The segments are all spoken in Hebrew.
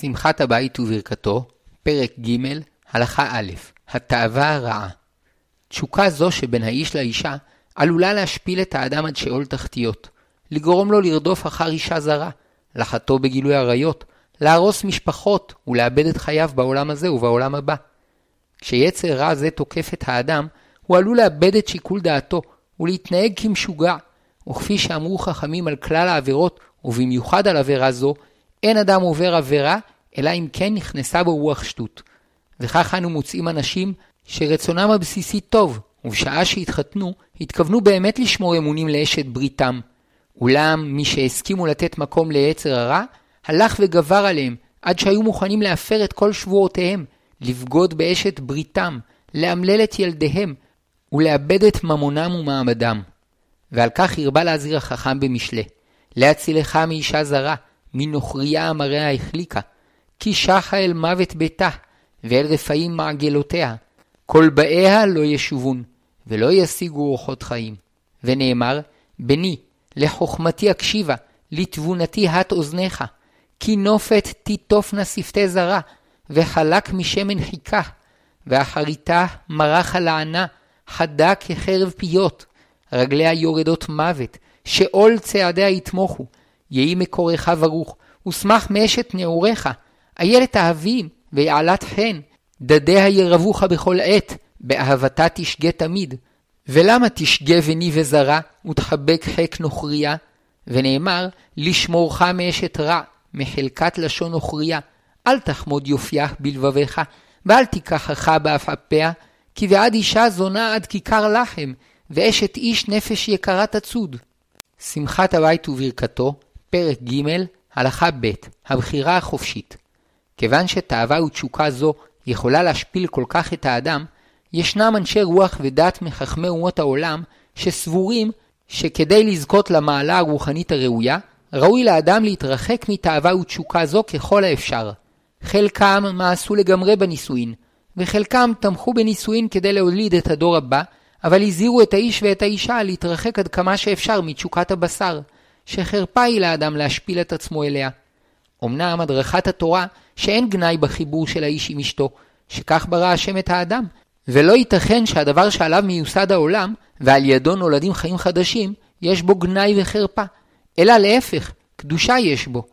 שמחת הבית וברכתו, פרק ג', הלכה א', התאווה הרעה. תשוקה זו שבין האיש לאישה עלולה להשפיל את האדם עד שאול תחתיות, לגרום לו לרדוף אחר אישה זרה, לחתו בגילוי עריות, להרוס משפחות ולאבד את חייו בעולם הזה ובעולם הבא. כשיצר רע זה תוקף את האדם, הוא עלול לאבד את שיקול דעתו ולהתנהג כמשוגע, וכפי שאמרו חכמים על כלל העבירות, ובמיוחד על עבירה זו, אין אדם עובר עבירה, אלא אם כן נכנסה בו רוח שטות. וכך אנו מוצאים אנשים שרצונם הבסיסי טוב, ובשעה שהתחתנו, התכוונו באמת לשמור אמונים לאשת בריתם. אולם מי שהסכימו לתת מקום ליצר הרע, הלך וגבר עליהם, עד שהיו מוכנים להפר את כל שבועותיהם, לבגוד באשת בריתם, לאמלל את ילדיהם, ולאבד את ממונם ומעמדם. ועל כך הרבה להזהיר החכם במשלי. להצילך מאישה זרה, מנוכריה המראה החליקה. כי שחה אל מוות ביתה, ואל רפאים מעגלותיה. כל באיה לא ישובון, ולא ישיגו אורחות חיים. ונאמר, בני, לחוכמתי הקשיבה, לתבונתי הט אוזניך. כי נופת תיטופנה שפתי זרה, וחלק משמן חיכה. ואחריתה מרח הלענה, חדה כחרב פיות. רגליה יורדות מוות, שאול צעדיה יתמוכו. יהי מקורך ברוך, ושמח מאשת נעוריך. איילת אהבים, ויעלת חן. דדיה ירבוך בכל עת, באהבתה תשגה תמיד. ולמה תשגה בני וזרה, ותחבק חק נוכריה? ונאמר, לשמורך מאשת רע, מחלקת לשון נוכריה. אל תחמוד יופייה בלבביך, ואל תיקחך באף אפיה, כי בעד אישה זונה עד כיכר לחם, ואשת איש נפש יקרה תצוד. שמחת הבית וברכתו, פרק ג', הלכה ב', הבחירה החופשית. כיוון שתאווה ותשוקה זו יכולה להשפיל כל כך את האדם, ישנם אנשי רוח ודת מחכמי אומות העולם שסבורים שכדי לזכות למעלה הרוחנית הראויה, ראוי לאדם להתרחק מתאווה ותשוקה זו ככל האפשר. חלקם מעשו לגמרי בנישואין, וחלקם תמכו בנישואין כדי להוליד את הדור הבא, אבל הזהירו את האיש ואת האישה להתרחק עד כמה שאפשר מתשוקת הבשר, שחרפה היא לאדם להשפיל את עצמו אליה. אמנם הדרכת התורה שאין גנאי בחיבור של האיש עם אשתו, שכך ברא השם את האדם, ולא ייתכן שהדבר שעליו מיוסד העולם, ועל ידו נולדים חיים חדשים, יש בו גנאי וחרפה, אלא להפך, קדושה יש בו.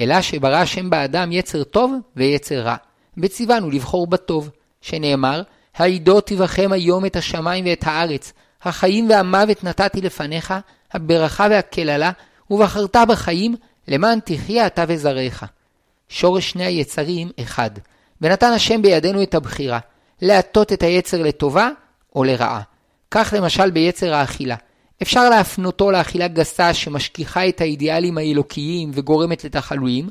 אלא שברא השם באדם יצר טוב ויצר רע, וציוונו לבחור בטוב, שנאמר, העידו תבכם היום את השמיים ואת הארץ, החיים והמוות נתתי לפניך, הברכה והקללה, ובחרת בחיים, למען תחיה אתה וזרעך. שורש שני היצרים אחד, ונתן השם בידינו את הבחירה, להטות את היצר לטובה או לרעה. כך למשל ביצר האכילה. אפשר להפנותו לאכילה גסה שמשכיחה את האידיאלים האלוקיים וגורמת לתחלואים,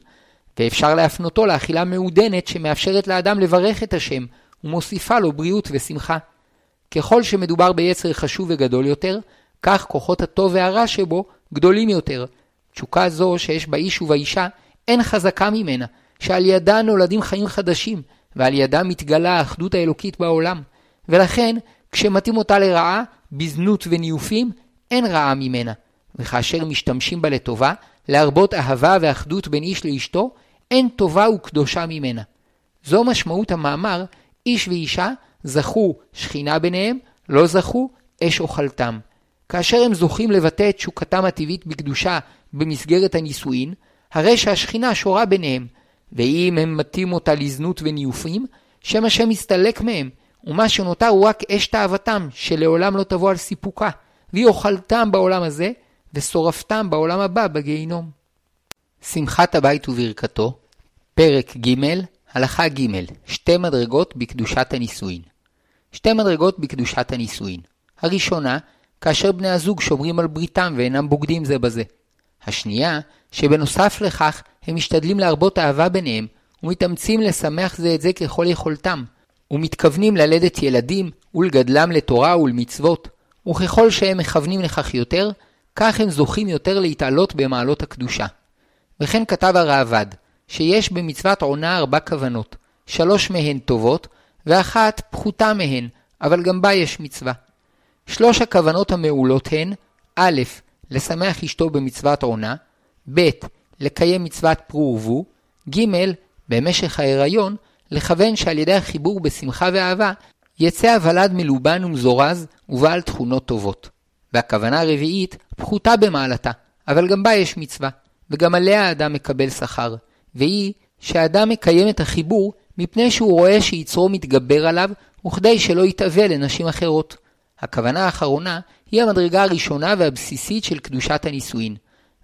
ואפשר להפנותו לאכילה מעודנת שמאפשרת לאדם לברך את השם, ומוסיפה לו בריאות ושמחה. ככל שמדובר ביצר חשוב וגדול יותר, כך כוחות הטוב והרע שבו גדולים יותר. תשוקה זו שיש באיש ובאישה אין חזקה ממנה, שעל ידה נולדים חיים חדשים, ועל ידה מתגלה האחדות האלוקית בעולם. ולכן, כשמתאים אותה לרעה, בזנות וניופים, אין רעה ממנה. וכאשר משתמשים בה לטובה, להרבות אהבה ואחדות בין איש לאשתו, אין טובה וקדושה ממנה. זו משמעות המאמר, איש ואישה זכו שכינה ביניהם, לא זכו אש אוכלתם. כאשר הם זוכים לבטא את תשוקתם הטבעית בקדושה במסגרת הנישואין, הרי שהשכינה שורה ביניהם, ואם הם מטים אותה לזנות וניופים, שם השם מסתלק מהם, ומה שנותר הוא רק אש תאוותם, שלעולם לא תבוא על סיפוקה, והיא אוכלתם בעולם הזה, ושורפתם בעולם הבא בגיהינום. שמחת הבית וברכתו, פרק ג', הלכה ג', שתי מדרגות בקדושת הנישואין. שתי מדרגות בקדושת הנישואין. הראשונה, כאשר בני הזוג שומרים על בריתם ואינם בוגדים זה בזה. השנייה, שבנוסף לכך הם משתדלים להרבות אהבה ביניהם, ומתאמצים לשמח זה את זה ככל יכולתם, ומתכוונים ללדת ילדים ולגדלם לתורה ולמצוות, וככל שהם מכוונים לכך יותר, כך הם זוכים יותר להתעלות במעלות הקדושה. וכן כתב הראב"ד, שיש במצוות עונה ארבע כוונות, שלוש מהן טובות, ואחת פחותה מהן, אבל גם בה יש מצווה. שלוש הכוונות המעולות הן א', לשמח אשתו במצוות עונה, ב', לקיים מצוות פרו ורבו, ג', במשך ההיריון, לכוון שעל ידי החיבור בשמחה ואהבה, יצא הוולד מלובן ומזורז ובעל תכונות טובות. והכוונה הרביעית פחותה במעלתה, אבל גם בה יש מצווה, וגם עליה האדם מקבל שכר, והיא שהאדם מקיים את החיבור מפני שהוא רואה שיצרו מתגבר עליו, וכדי שלא יתאווה לנשים אחרות. הכוונה האחרונה היא המדרגה הראשונה והבסיסית של קדושת הנישואין,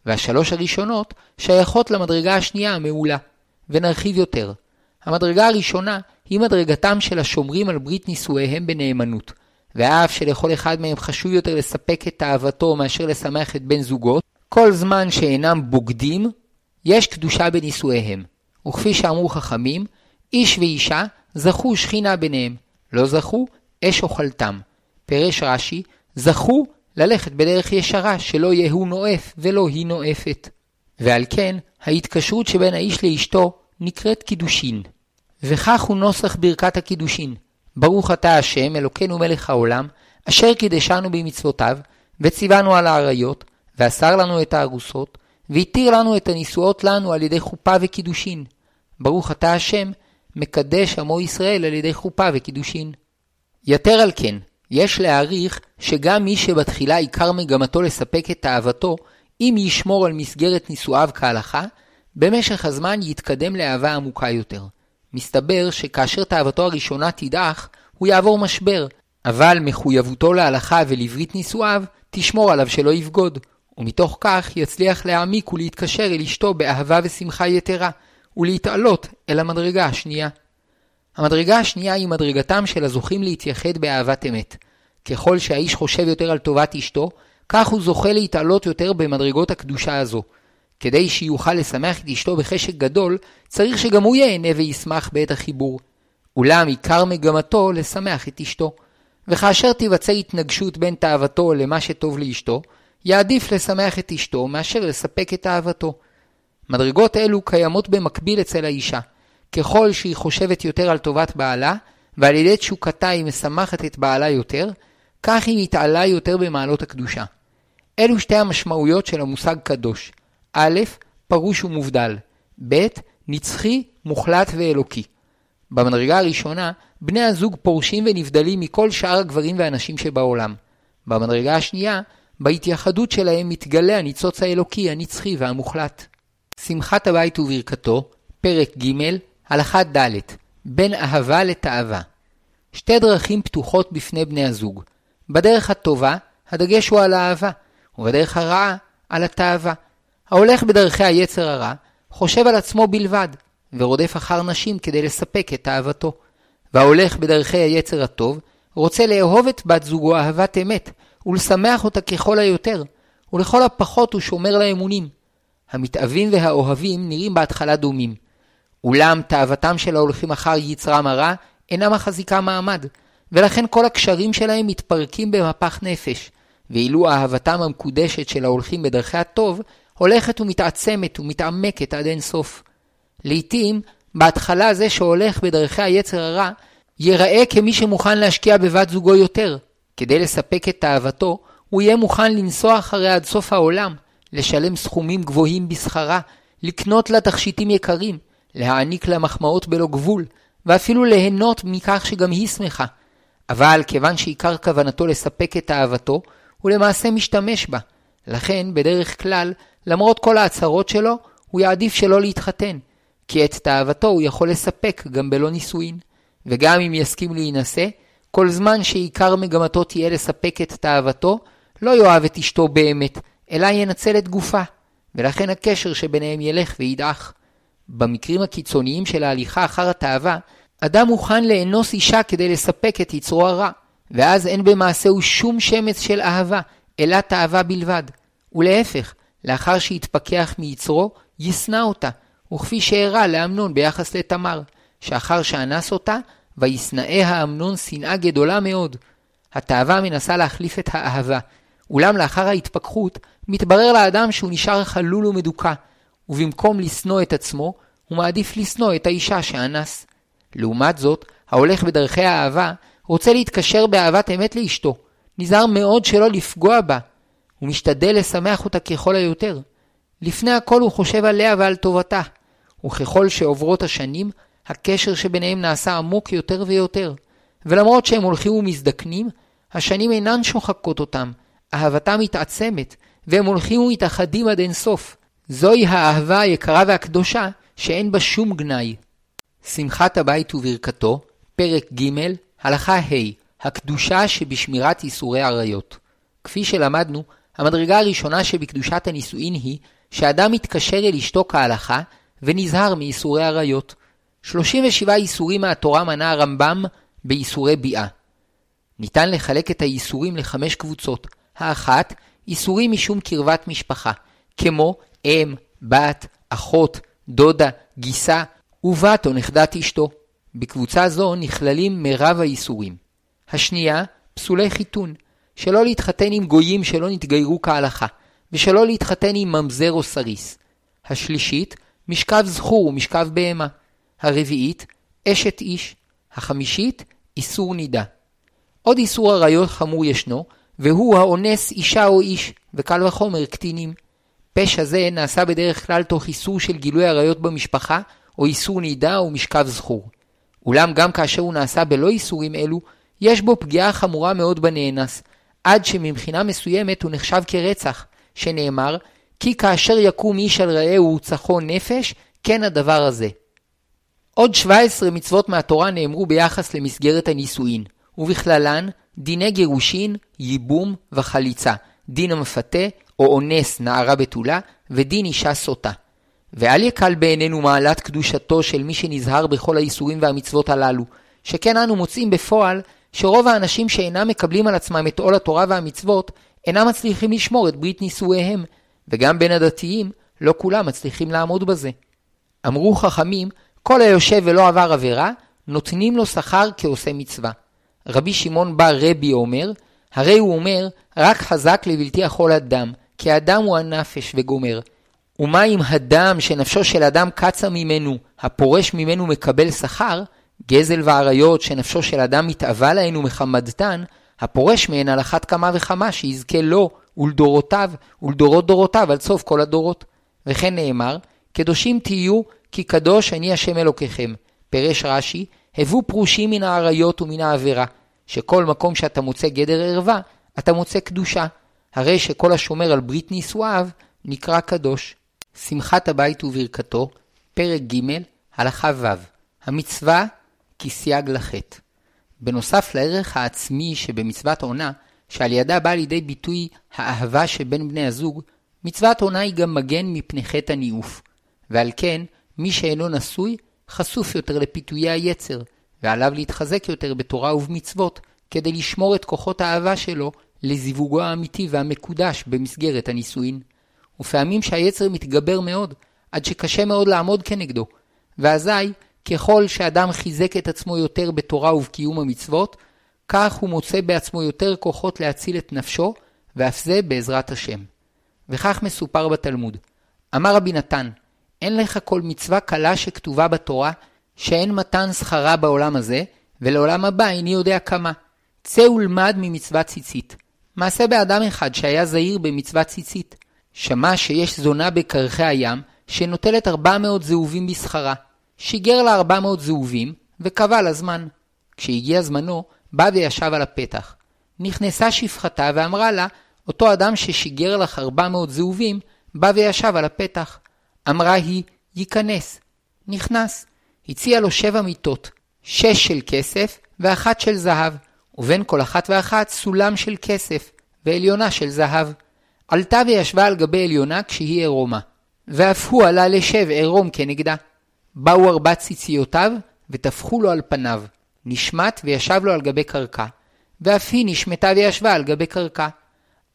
והשלוש הראשונות שייכות למדרגה השנייה המעולה, ונרחיב יותר. המדרגה הראשונה היא מדרגתם של השומרים על ברית נישואיהם בנאמנות, ואף שלכל אחד מהם חשוב יותר לספק את אהבתו מאשר לשמח את בן זוגו, כל זמן שאינם בוגדים, יש קדושה בנישואיהם. וכפי שאמרו חכמים, איש ואישה זכו שכינה ביניהם, לא זכו אש אוכלתם. פירש רש"י, זכו ללכת בדרך ישרה, שלא יהיה הוא נואף ולא היא נואפת. ועל כן, ההתקשרות שבין האיש לאשתו נקראת קידושין. וכך הוא נוסח ברכת הקידושין. ברוך אתה השם, אלוקינו מלך העולם, אשר קידשנו במצוותיו, וציוונו על האריות, ואסר לנו את הארוסות, והתיר לנו את הנישאות לנו על ידי חופה וקידושין. ברוך אתה השם, מקדש עמו ישראל על ידי חופה וקידושין. יתר על כן, יש להעריך שגם מי שבתחילה עיקר מגמתו לספק את אהבתו, אם ישמור על מסגרת נישואיו כהלכה, במשך הזמן יתקדם לאהבה עמוקה יותר. מסתבר שכאשר תאוותו הראשונה תדעך, הוא יעבור משבר, אבל מחויבותו להלכה ולברית נישואיו תשמור עליו שלא יבגוד, ומתוך כך יצליח להעמיק ולהתקשר אל אשתו באהבה ושמחה יתרה, ולהתעלות אל המדרגה השנייה. המדרגה השנייה היא מדרגתם של הזוכים להתייחד באהבת אמת. ככל שהאיש חושב יותר על טובת אשתו, כך הוא זוכה להתעלות יותר במדרגות הקדושה הזו. כדי שיוכל לשמח את אשתו בחשק גדול, צריך שגם הוא ייהנה וישמח בעת החיבור. אולם עיקר מגמתו לשמח את אשתו. וכאשר תיווצר התנגשות בין תאוותו למה שטוב לאשתו, יעדיף לשמח את אשתו מאשר לספק את אהבתו. מדרגות אלו קיימות במקביל אצל האישה. ככל שהיא חושבת יותר על טובת בעלה, ועל ידי תשוקתה היא משמחת את בעלה יותר, כך היא מתעלה יותר במעלות הקדושה. אלו שתי המשמעויות של המושג קדוש. א', פרוש ומובדל. ב', נצחי, מוחלט ואלוקי. במדרגה הראשונה, בני הזוג פורשים ונבדלים מכל שאר הגברים והנשים שבעולם. במדרגה השנייה, בהתייחדות שלהם מתגלה הניצוץ האלוקי, הנצחי והמוחלט. שמחת הבית וברכתו, פרק ג', הלכה ד', בין אהבה לתאווה. שתי דרכים פתוחות בפני בני הזוג. בדרך הטובה, הדגש הוא על האהבה, ובדרך הרעה, על התאווה. ההולך בדרכי היצר הרע, חושב על עצמו בלבד, ורודף אחר נשים כדי לספק את אהבתו. וההולך בדרכי היצר הטוב, רוצה לאהוב את בת זוגו אהבת אמת, ולשמח אותה ככל היותר, ולכל הפחות הוא שומר לאמונים. המתאבים והאוהבים נראים בהתחלה דומים. אולם תאוותם של ההולכים אחר יצרם הרע אינה מחזיקה מעמד, ולכן כל הקשרים שלהם מתפרקים במפח נפש, ואילו אהבתם המקודשת של ההולכים בדרכי הטוב, הולכת ומתעצמת ומתעמקת עד אין סוף. לעתים, בהתחלה זה שהולך בדרכי היצר הרע, ייראה כמי שמוכן להשקיע בבת זוגו יותר. כדי לספק את תאוותו, הוא יהיה מוכן לנסוע אחריה עד סוף העולם, לשלם סכומים גבוהים בשכרה, לקנות לה תכשיטים יקרים, להעניק לה מחמאות בלא גבול, ואפילו ליהנות מכך שגם היא שמחה. אבל כיוון שעיקר כוונתו לספק את אהבתו, הוא למעשה משתמש בה. לכן, בדרך כלל, למרות כל ההצהרות שלו, הוא יעדיף שלא להתחתן, כי את תאוותו הוא יכול לספק גם בלא נישואין. וגם אם יסכים להינשא, כל זמן שעיקר מגמתו תהיה לספק את תאוותו, לא יאהב את אשתו באמת, אלא ינצל את גופה, ולכן הקשר שביניהם ילך וידעך. במקרים הקיצוניים של ההליכה אחר התאווה, אדם מוכן לאנוס אישה כדי לספק את יצרו הרע, ואז אין במעשהו שום שמץ של אהבה, אלא תאווה בלבד. ולהפך, לאחר שיתפכח מיצרו, ישנא אותה, וכפי שאירע לאמנון ביחס לתמר, שאחר שאנס אותה, וישנאיה אמנון שנאה גדולה מאוד. התאווה מנסה להחליף את האהבה, אולם לאחר ההתפכחות, מתברר לאדם שהוא נשאר חלול ומדוכא, ובמקום לשנוא את עצמו, הוא מעדיף לשנוא את האישה שאנס. לעומת זאת, ההולך בדרכי האהבה, רוצה להתקשר באהבת אמת לאשתו, נזהר מאוד שלא לפגוע בה, הוא משתדל לשמח אותה ככל היותר. לפני הכל הוא חושב עליה ועל טובתה. וככל שעוברות השנים, הקשר שביניהם נעשה עמוק יותר ויותר. ולמרות שהם הולכים ומזדקנים, השנים אינן שוחקות אותם, אהבתם מתעצמת, והם הולכים ומתאחדים עד אינסוף. זוהי האהבה היקרה והקדושה, שאין בה שום גנאי. שמחת הבית וברכתו, פרק ג', הלכה ה', הקדושה שבשמירת איסורי עריות. כפי שלמדנו, המדרגה הראשונה שבקדושת הנישואין היא שאדם מתקשר אל אשתו כהלכה ונזהר מאיסורי עריות. 37 איסורים מהתורה מנה הרמב"ם באיסורי ביאה. ניתן לחלק את האיסורים לחמש קבוצות. האחת, איסורים משום קרבת משפחה, כמו אם, בת, אחות, דודה, גיסה, ובת או נכדת אשתו. בקבוצה זו נכללים מרב האיסורים. השנייה, פסולי חיתון, שלא להתחתן עם גויים שלא נתגיירו כהלכה, ושלא להתחתן עם ממזר או סריס. השלישית, משכב זכור ומשכב בהמה. הרביעית, אשת איש. החמישית, איסור נידה. עוד איסור עריות חמור ישנו, והוא האונס אישה או איש, וקל וחומר קטינים. פשע זה נעשה בדרך כלל תוך איסור של גילוי עריות במשפחה, או איסור נידה או משכב זכור. אולם גם כאשר הוא נעשה בלא איסורים אלו, יש בו פגיעה חמורה מאוד בנאנס, עד שמבחינה מסוימת הוא נחשב כרצח, שנאמר, כי כאשר יקום איש על רעהו וצחו נפש, כן הדבר הזה. עוד 17 מצוות מהתורה נאמרו ביחס למסגרת הנישואין, ובכללן דיני גירושין, ייבום וחליצה, דין המפתה או אונס נערה בתולה, ודין אישה סוטה. ואל יקל בעינינו מעלת קדושתו של מי שנזהר בכל האיסורים והמצוות הללו, שכן אנו מוצאים בפועל שרוב האנשים שאינם מקבלים על עצמם את עול התורה והמצוות, אינם מצליחים לשמור את ברית נישואיהם, וגם בין הדתיים, לא כולם מצליחים לעמוד בזה. אמרו חכמים, כל היושב ולא עבר עבירה, נותנים לו שכר כעושה מצווה. רבי שמעון בר רבי אומר, הרי הוא אומר, רק חזק לבלתי יכול הדם, כי הדם הוא הנפש וגומר. ומה אם הדם שנפשו של אדם קצה ממנו, הפורש ממנו מקבל שכר, גזל ועריות שנפשו של אדם מתאווה להן ומחמדתן, הפורש מהן על אחת כמה וכמה שיזכה לו ולדורותיו ולדורות דורותיו עד סוף כל הדורות. וכן נאמר, קדושים תהיו כי קדוש אני השם אלוקיכם. פירש רש"י, הבו פרושים מן האריות ומן העבירה, שכל מקום שאתה מוצא גדר ערווה, אתה מוצא קדושה. הרי שכל השומר על ברית נישואיו נקרא קדוש. שמחת הבית וברכתו, פרק ג', הלכה ו', המצווה כסייג לחטא. בנוסף לערך העצמי שבמצוות עונה, שעל ידה באה לידי ביטוי האהבה שבין בני הזוג, מצוות עונה היא גם מגן מפני חטא הניאוף. ועל כן, מי שאינו נשוי, חשוף יותר לפיתויי היצר, ועליו להתחזק יותר בתורה ובמצוות, כדי לשמור את כוחות האהבה שלו לזיווגו האמיתי והמקודש במסגרת הנישואין. ופעמים שהיצר מתגבר מאוד, עד שקשה מאוד לעמוד כנגדו, ואזי ככל שאדם חיזק את עצמו יותר בתורה ובקיום המצוות, כך הוא מוצא בעצמו יותר כוחות להציל את נפשו, ואף זה בעזרת השם. וכך מסופר בתלמוד. אמר רבי נתן, אין לך כל מצווה קלה שכתובה בתורה, שאין מתן שכרה בעולם הזה, ולעולם הבא איני יודע כמה. צא ולמד ממצוות ציצית. מעשה באדם אחד שהיה זהיר במצוות ציצית. שמע שיש זונה בקרחי הים, שנוטלת 400 זהובים בשכרה. שיגר לה 400 זהובים, וקבע לה זמן. כשהגיע זמנו, בא וישב על הפתח. נכנסה שפחתה ואמרה לה, אותו אדם ששיגר לך 400 זהובים, בא וישב על הפתח. אמרה היא, ייכנס. נכנס. הציע לו שבע מיטות, שש של כסף ואחת של זהב, ובין כל אחת ואחת סולם של כסף, ועליונה של זהב. עלתה וישבה על גבי עליונה כשהיא עירומה, ואף הוא עלה לשב עירום כנגדה. באו ארבע ציציותיו, וטפחו לו על פניו. נשמט וישב לו על גבי קרקע, ואף היא נשמטה וישבה על גבי קרקע.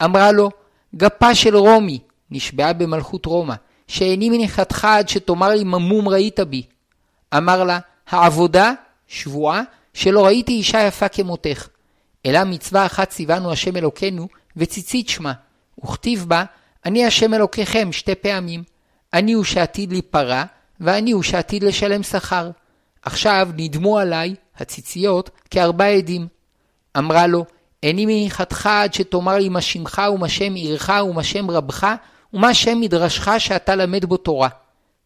אמרה לו, גפה של רומי, נשבעה במלכות רומא, שאיני מניחתך עד שתאמר לי ממום ראית בי. אמר לה, העבודה, שבועה, שלא ראיתי אישה יפה כמותך. אלא מצווה אחת ציוונו השם אלוקינו, וציצית שמה, וכתיב בה, אני השם אלוקיכם שתי פעמים. אני הוא שעתיד להיפרע, ואני הוא שעתיד לשלם שכר. עכשיו נדמו עליי, הציציות, כארבע עדים. אמרה לו, איני מניחתך עד שתאמר לי מה שמך ומה שם עירך ומה שם רבך ומה שם מדרשך שאתה למד בו תורה.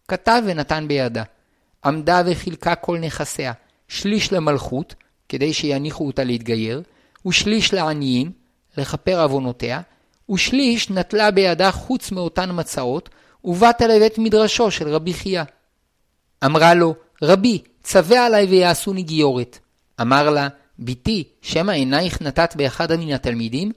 כתב ונתן בידה. עמדה וחילקה כל נכסיה, שליש למלכות, כדי שיניחו אותה להתגייר, ושליש לעניים, לכפר עוונותיה, ושליש נטלה בידה חוץ מאותן מצעות, ובאת לבית מדרשו של רבי חייא. אמרה לו, רבי, צווה עלי ויעשוני גיורת. אמר לה, בתי, שמא עינייך נתת באחד מן התלמידים?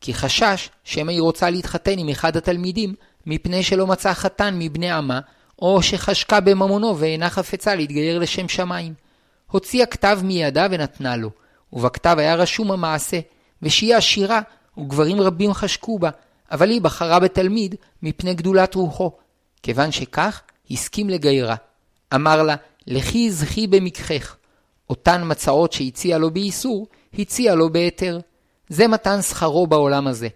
כי חשש שמא היא רוצה להתחתן עם אחד התלמידים, מפני שלא מצא חתן מבני עמה, או שחשקה בממונו ואינה חפצה להתגייר לשם שמיים. הוציאה כתב מידה ונתנה לו, ובכתב היה רשום המעשה, ושהיא עשירה, וגברים רבים חשקו בה, אבל היא בחרה בתלמיד מפני גדולת רוחו. כיוון שכך, הסכים לגיירה. אמר לה, לכי זכי במקחך. אותן מצעות שהציע לו באיסור, הציע לו בהיתר. זה מתן שכרו בעולם הזה,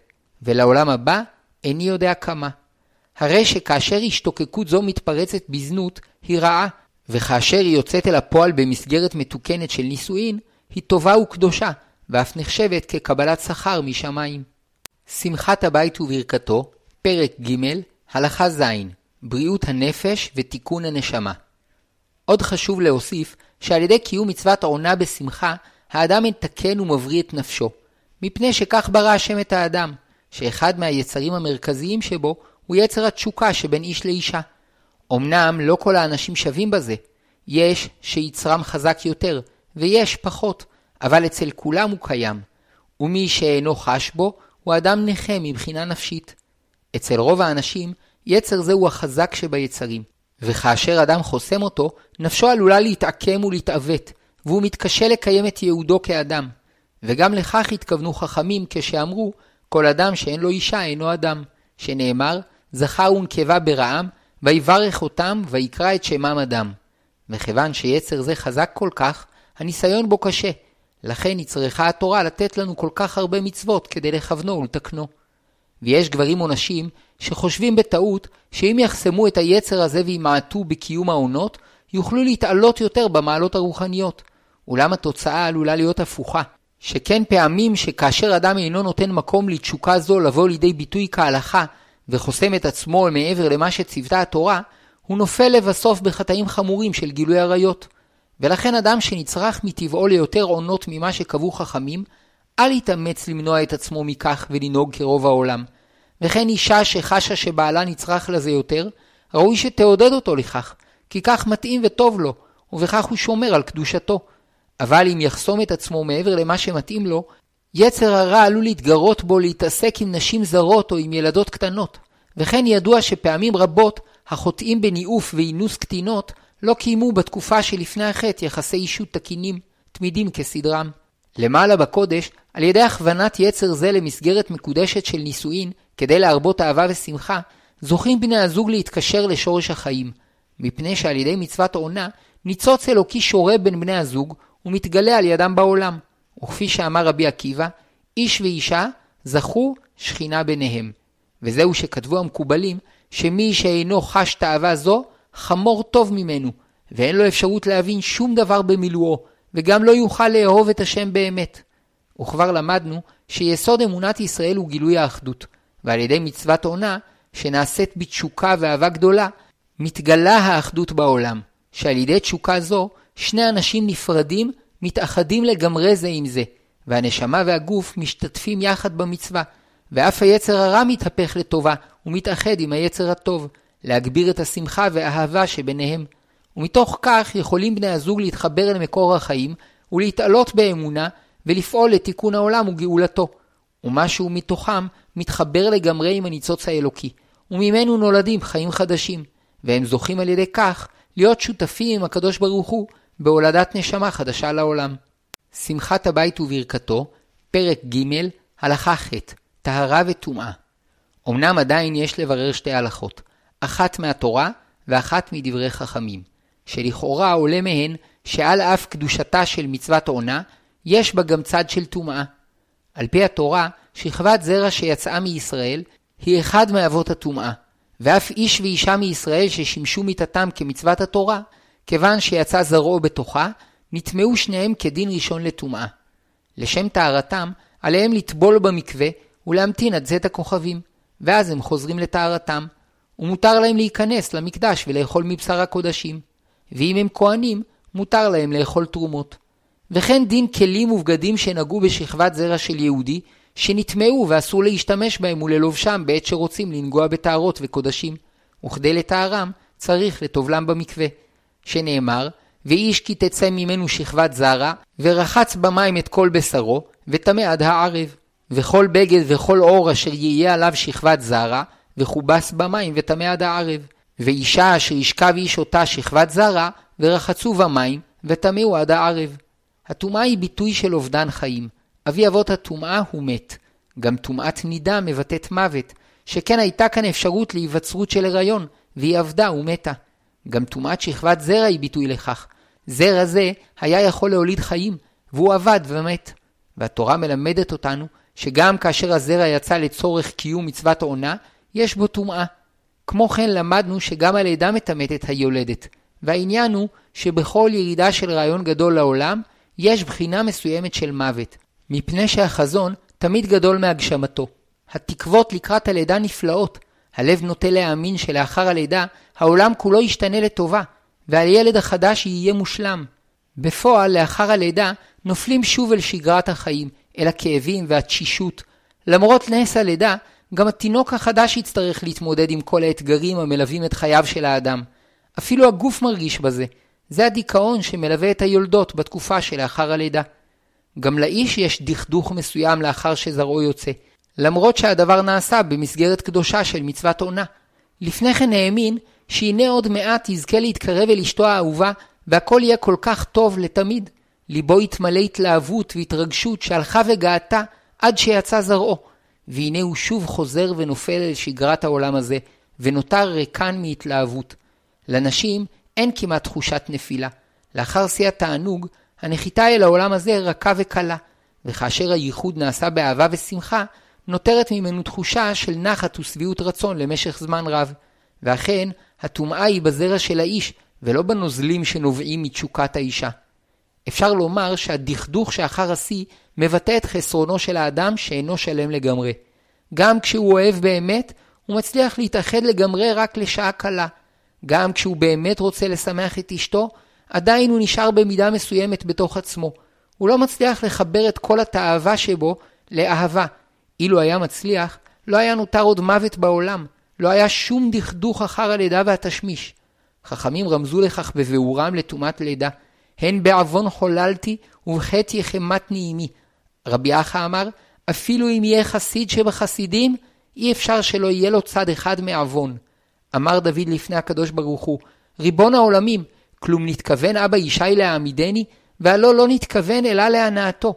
ולעולם הבא איני יודע כמה. הרי שכאשר השתוקקות זו מתפרצת בזנות, היא רעה, וכאשר היא יוצאת אל הפועל במסגרת מתוקנת של נישואין, היא טובה וקדושה, ואף נחשבת כקבלת שכר משמיים. שמחת הבית וברכתו, פרק ג', הלכה ז', בריאות הנפש ותיקון הנשמה. עוד חשוב להוסיף שעל ידי קיום מצוות עונה בשמחה, האדם מתקן ומבריא את נפשו, מפני שכך ברא השם את האדם, שאחד מהיצרים המרכזיים שבו הוא יצר התשוקה שבין איש לאישה. אמנם לא כל האנשים שווים בזה, יש שיצרם חזק יותר, ויש פחות, אבל אצל כולם הוא קיים, ומי שאינו חש בו, הוא אדם נכה מבחינה נפשית. אצל רוב האנשים, יצר זה הוא החזק שביצרים, וכאשר אדם חוסם אותו, נפשו עלולה להתעקם ולהתעוות, והוא מתקשה לקיים את ייעודו כאדם. וגם לכך התכוונו חכמים כשאמרו, כל אדם שאין לו אישה אינו אדם, שנאמר, זכר ונקבה ברעם, ויברך אותם, ויקרא את שמם אדם. וכיוון שיצר זה חזק כל כך, הניסיון בו קשה. לכן נצרכה התורה לתת לנו כל כך הרבה מצוות כדי לכוונו ולתקנו. ויש גברים או נשים שחושבים בטעות שאם יחסמו את היצר הזה וימעטו בקיום העונות, יוכלו להתעלות יותר במעלות הרוחניות. אולם התוצאה עלולה להיות הפוכה. שכן פעמים שכאשר אדם אינו נותן מקום לתשוקה זו לבוא לידי ביטוי כהלכה, וחוסם את עצמו מעבר למה שציוותה התורה, הוא נופל לבסוף בחטאים חמורים של גילוי עריות. ולכן אדם שנצרך מטבעו ליותר עונות ממה שקבעו חכמים, אל יתאמץ למנוע את עצמו מכך ולנהוג כרוב העולם. וכן אישה שחשה שבעלה נצרך לזה יותר, ראוי שתעודד אותו לכך, כי כך מתאים וטוב לו, ובכך הוא שומר על קדושתו. אבל אם יחסום את עצמו מעבר למה שמתאים לו, יצר הרע עלול להתגרות בו להתעסק עם נשים זרות או עם ילדות קטנות. וכן ידוע שפעמים רבות החוטאים בניאוף ואינוס קטינות לא קיימו בתקופה שלפני החטא יחסי אישות תקינים, תמידים כסדרם. למעלה בקודש, על ידי הכוונת יצר זה למסגרת מקודשת של נישואין, כדי להרבות אהבה ושמחה, זוכים בני הזוג להתקשר לשורש החיים, מפני שעל ידי מצוות עונה, ניצוץ אלוקי שורה בין בני הזוג, ומתגלה על ידם בעולם. וכפי שאמר רבי עקיבא, איש ואישה זכו שכינה ביניהם. וזהו שכתבו המקובלים, שמי שאינו חש תאווה זו, חמור טוב ממנו, ואין לו אפשרות להבין שום דבר במילואו, וגם לא יוכל לאהוב את השם באמת. וכבר למדנו שיסוד אמונת ישראל הוא גילוי האחדות, ועל ידי מצוות עונה, שנעשית בתשוקה ואהבה גדולה, מתגלה האחדות בעולם, שעל ידי תשוקה זו, שני אנשים נפרדים מתאחדים לגמרי זה עם זה, והנשמה והגוף משתתפים יחד במצווה, ואף היצר הרע מתהפך לטובה, ומתאחד עם היצר הטוב, להגביר את השמחה והאהבה שביניהם. ומתוך כך יכולים בני הזוג להתחבר אל מקור החיים, ולהתעלות באמונה, ולפעול לתיקון העולם וגאולתו. ומשהו מתוכם מתחבר לגמרי עם הניצוץ האלוקי, וממנו נולדים חיים חדשים, והם זוכים על ידי כך להיות שותפים עם הקדוש ברוך הוא בהולדת נשמה חדשה לעולם. שמחת הבית וברכתו, פרק ג', הלכה ח', טהרה וטומאה. אמנם עדיין יש לברר שתי הלכות, אחת מהתורה ואחת מדברי חכמים, שלכאורה עולה מהן שעל אף קדושתה של מצוות עונה, יש בה גם צד של טומאה. על פי התורה, שכבת זרע שיצאה מישראל היא אחד מאבות הטומאה, ואף איש ואישה מישראל ששימשו מיתתם כמצוות התורה, כיוון שיצא זרעו בתוכה, נטמעו שניהם כדין ראשון לטומאה. לשם טהרתם, עליהם לטבול במקווה ולהמתין עד זית הכוכבים, ואז הם חוזרים לטהרתם. ומותר להם להיכנס למקדש ולאכול מבשר הקודשים. ואם הם כהנים, מותר להם לאכול תרומות. וכן דין כלים ובגדים שנגעו בשכבת זרע של יהודי, שנטמעו ואסור להשתמש בהם וללובשם בעת שרוצים לנגוע בטהרות וקודשים. וכדי לטהרם, צריך לטובלם במקווה. שנאמר, ואיש כי תצא ממנו שכבת זרע, ורחץ במים את כל בשרו, וטמא עד הערב. וכל בגד וכל אור אשר יהיה עליו שכבת זרע, וכובס במים וטמא עד הערב. ואישה אשר ישכב איש אותה שכבת זרע, ורחצו במים, וטמאו עד הערב. הטומאה היא ביטוי של אובדן חיים. אבי אבות הטומאה הוא מת. גם טומאת נידה מבטאת מוות, שכן הייתה כאן אפשרות להיווצרות של הריון, והיא עבדה ומתה. גם טומאת שכבת זרע היא ביטוי לכך. זרע זה היה יכול להוליד חיים, והוא עבד ומת. והתורה מלמדת אותנו שגם כאשר הזרע יצא לצורך קיום מצוות העונה, יש בו טומאה. כמו כן למדנו שגם הלידה מטמאת את היולדת, והעניין הוא שבכל ירידה של רעיון גדול לעולם, יש בחינה מסוימת של מוות, מפני שהחזון תמיד גדול מהגשמתו. התקוות לקראת הלידה נפלאות, הלב נוטה להאמין שלאחר הלידה העולם כולו ישתנה לטובה, והילד החדש יהיה מושלם. בפועל, לאחר הלידה, נופלים שוב אל שגרת החיים, אל הכאבים והתשישות. למרות נס הלידה, גם התינוק החדש יצטרך להתמודד עם כל האתגרים המלווים את חייו של האדם. אפילו הגוף מרגיש בזה. זה הדיכאון שמלווה את היולדות בתקופה שלאחר הלידה. גם לאיש יש דכדוך מסוים לאחר שזרעו יוצא, למרות שהדבר נעשה במסגרת קדושה של מצוות עונה. לפני כן האמין שהנה עוד מעט יזכה להתקרב אל אשתו האהובה, והכל יהיה כל כך טוב לתמיד. ליבו התמלא התלהבות והתרגשות שהלכה וגאתה עד שיצא זרעו. והנה הוא שוב חוזר ונופל אל שגרת העולם הזה, ונותר ריקן מהתלהבות. לנשים אין כמעט תחושת נפילה. לאחר שיא התענוג, הנחיתה אל העולם הזה רכה וקלה, וכאשר הייחוד נעשה באהבה ושמחה, נותרת ממנו תחושה של נחת ושביעות רצון למשך זמן רב. ואכן, הטומאה היא בזרע של האיש, ולא בנוזלים שנובעים מתשוקת האישה. אפשר לומר שהדכדוך שאחר השיא מבטא את חסרונו של האדם שאינו שלם לגמרי. גם כשהוא אוהב באמת, הוא מצליח להתאחד לגמרי רק לשעה קלה. גם כשהוא באמת רוצה לשמח את אשתו, עדיין הוא נשאר במידה מסוימת בתוך עצמו. הוא לא מצליח לחבר את כל התאווה שבו לאהבה. אילו היה מצליח, לא היה נותר עוד מוות בעולם. לא היה שום דכדוך אחר הלידה והתשמיש. חכמים רמזו לכך בביאורם לטומאת לידה. הן בעוון חוללתי ובחטא יחמתני עמי. רבי אחא אמר, אפילו אם יהיה חסיד שבחסידים, אי אפשר שלא יהיה לו צד אחד מעוון. אמר דוד לפני הקדוש ברוך הוא, ריבון העולמים, כלום נתכוון אבא ישי להעמידני, והלא לא נתכוון אלא להנאתו.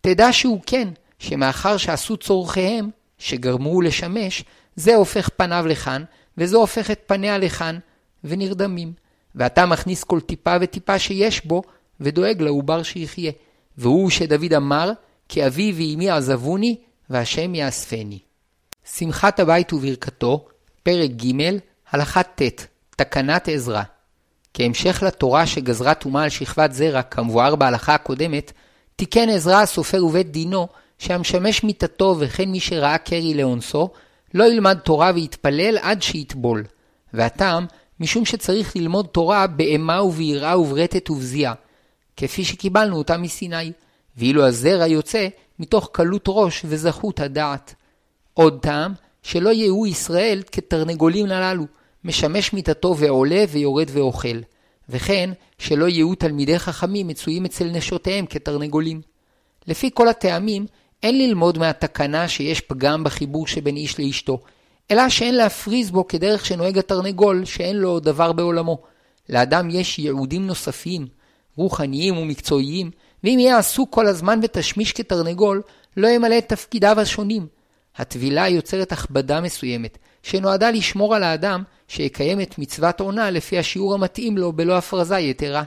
תדע שהוא כן, שמאחר שעשו צורכיהם, שגרמו לשמש, זה הופך פניו לכאן, וזה הופך את פניה לכאן, ונרדמים. ואתה מכניס כל טיפה וטיפה שיש בו, ודואג לעובר שיחיה. והוא שדוד אמר, כי אבי ואמי עזבוני, והשם יאספני. שמחת הבית וברכתו, פרק ג', הלכה ט', תקנת עזרא. כהמשך לתורה שגזרה טומאה על שכבת זרע, כמבואר בהלכה הקודמת, תיקן עזרא הסופר ובית דינו, שהמשמש מיתתו וכן מי שראה קרי לאונסו, לא ילמד תורה ויתפלל עד שיטבול. והטעם, משום שצריך ללמוד תורה באימה וביראה וברטט ובזיעה, כפי שקיבלנו אותה מסיני, ואילו הזרע יוצא מתוך קלות ראש וזכות הדעת. עוד טעם, שלא יהיו ישראל כתרנגולים הללו, משמש מיתתו ועולה ויורד ואוכל, וכן שלא יהיו תלמידי חכמים מצויים אצל נשותיהם כתרנגולים. לפי כל הטעמים, אין ללמוד מהתקנה שיש פגם בחיבור שבין איש לאשתו, אלא שאין להפריז בו כדרך שנוהג התרנגול שאין לו דבר בעולמו. לאדם יש ייעודים נוספים, רוחניים ומקצועיים, ואם יהיה עסוק כל הזמן ותשמיש כתרנגול, לא ימלא את תפקידיו השונים. הטבילה יוצרת הכבדה מסוימת, שנועדה לשמור על האדם שיקיים את מצוות עונה לפי השיעור המתאים לו בלא הפרזה יתרה.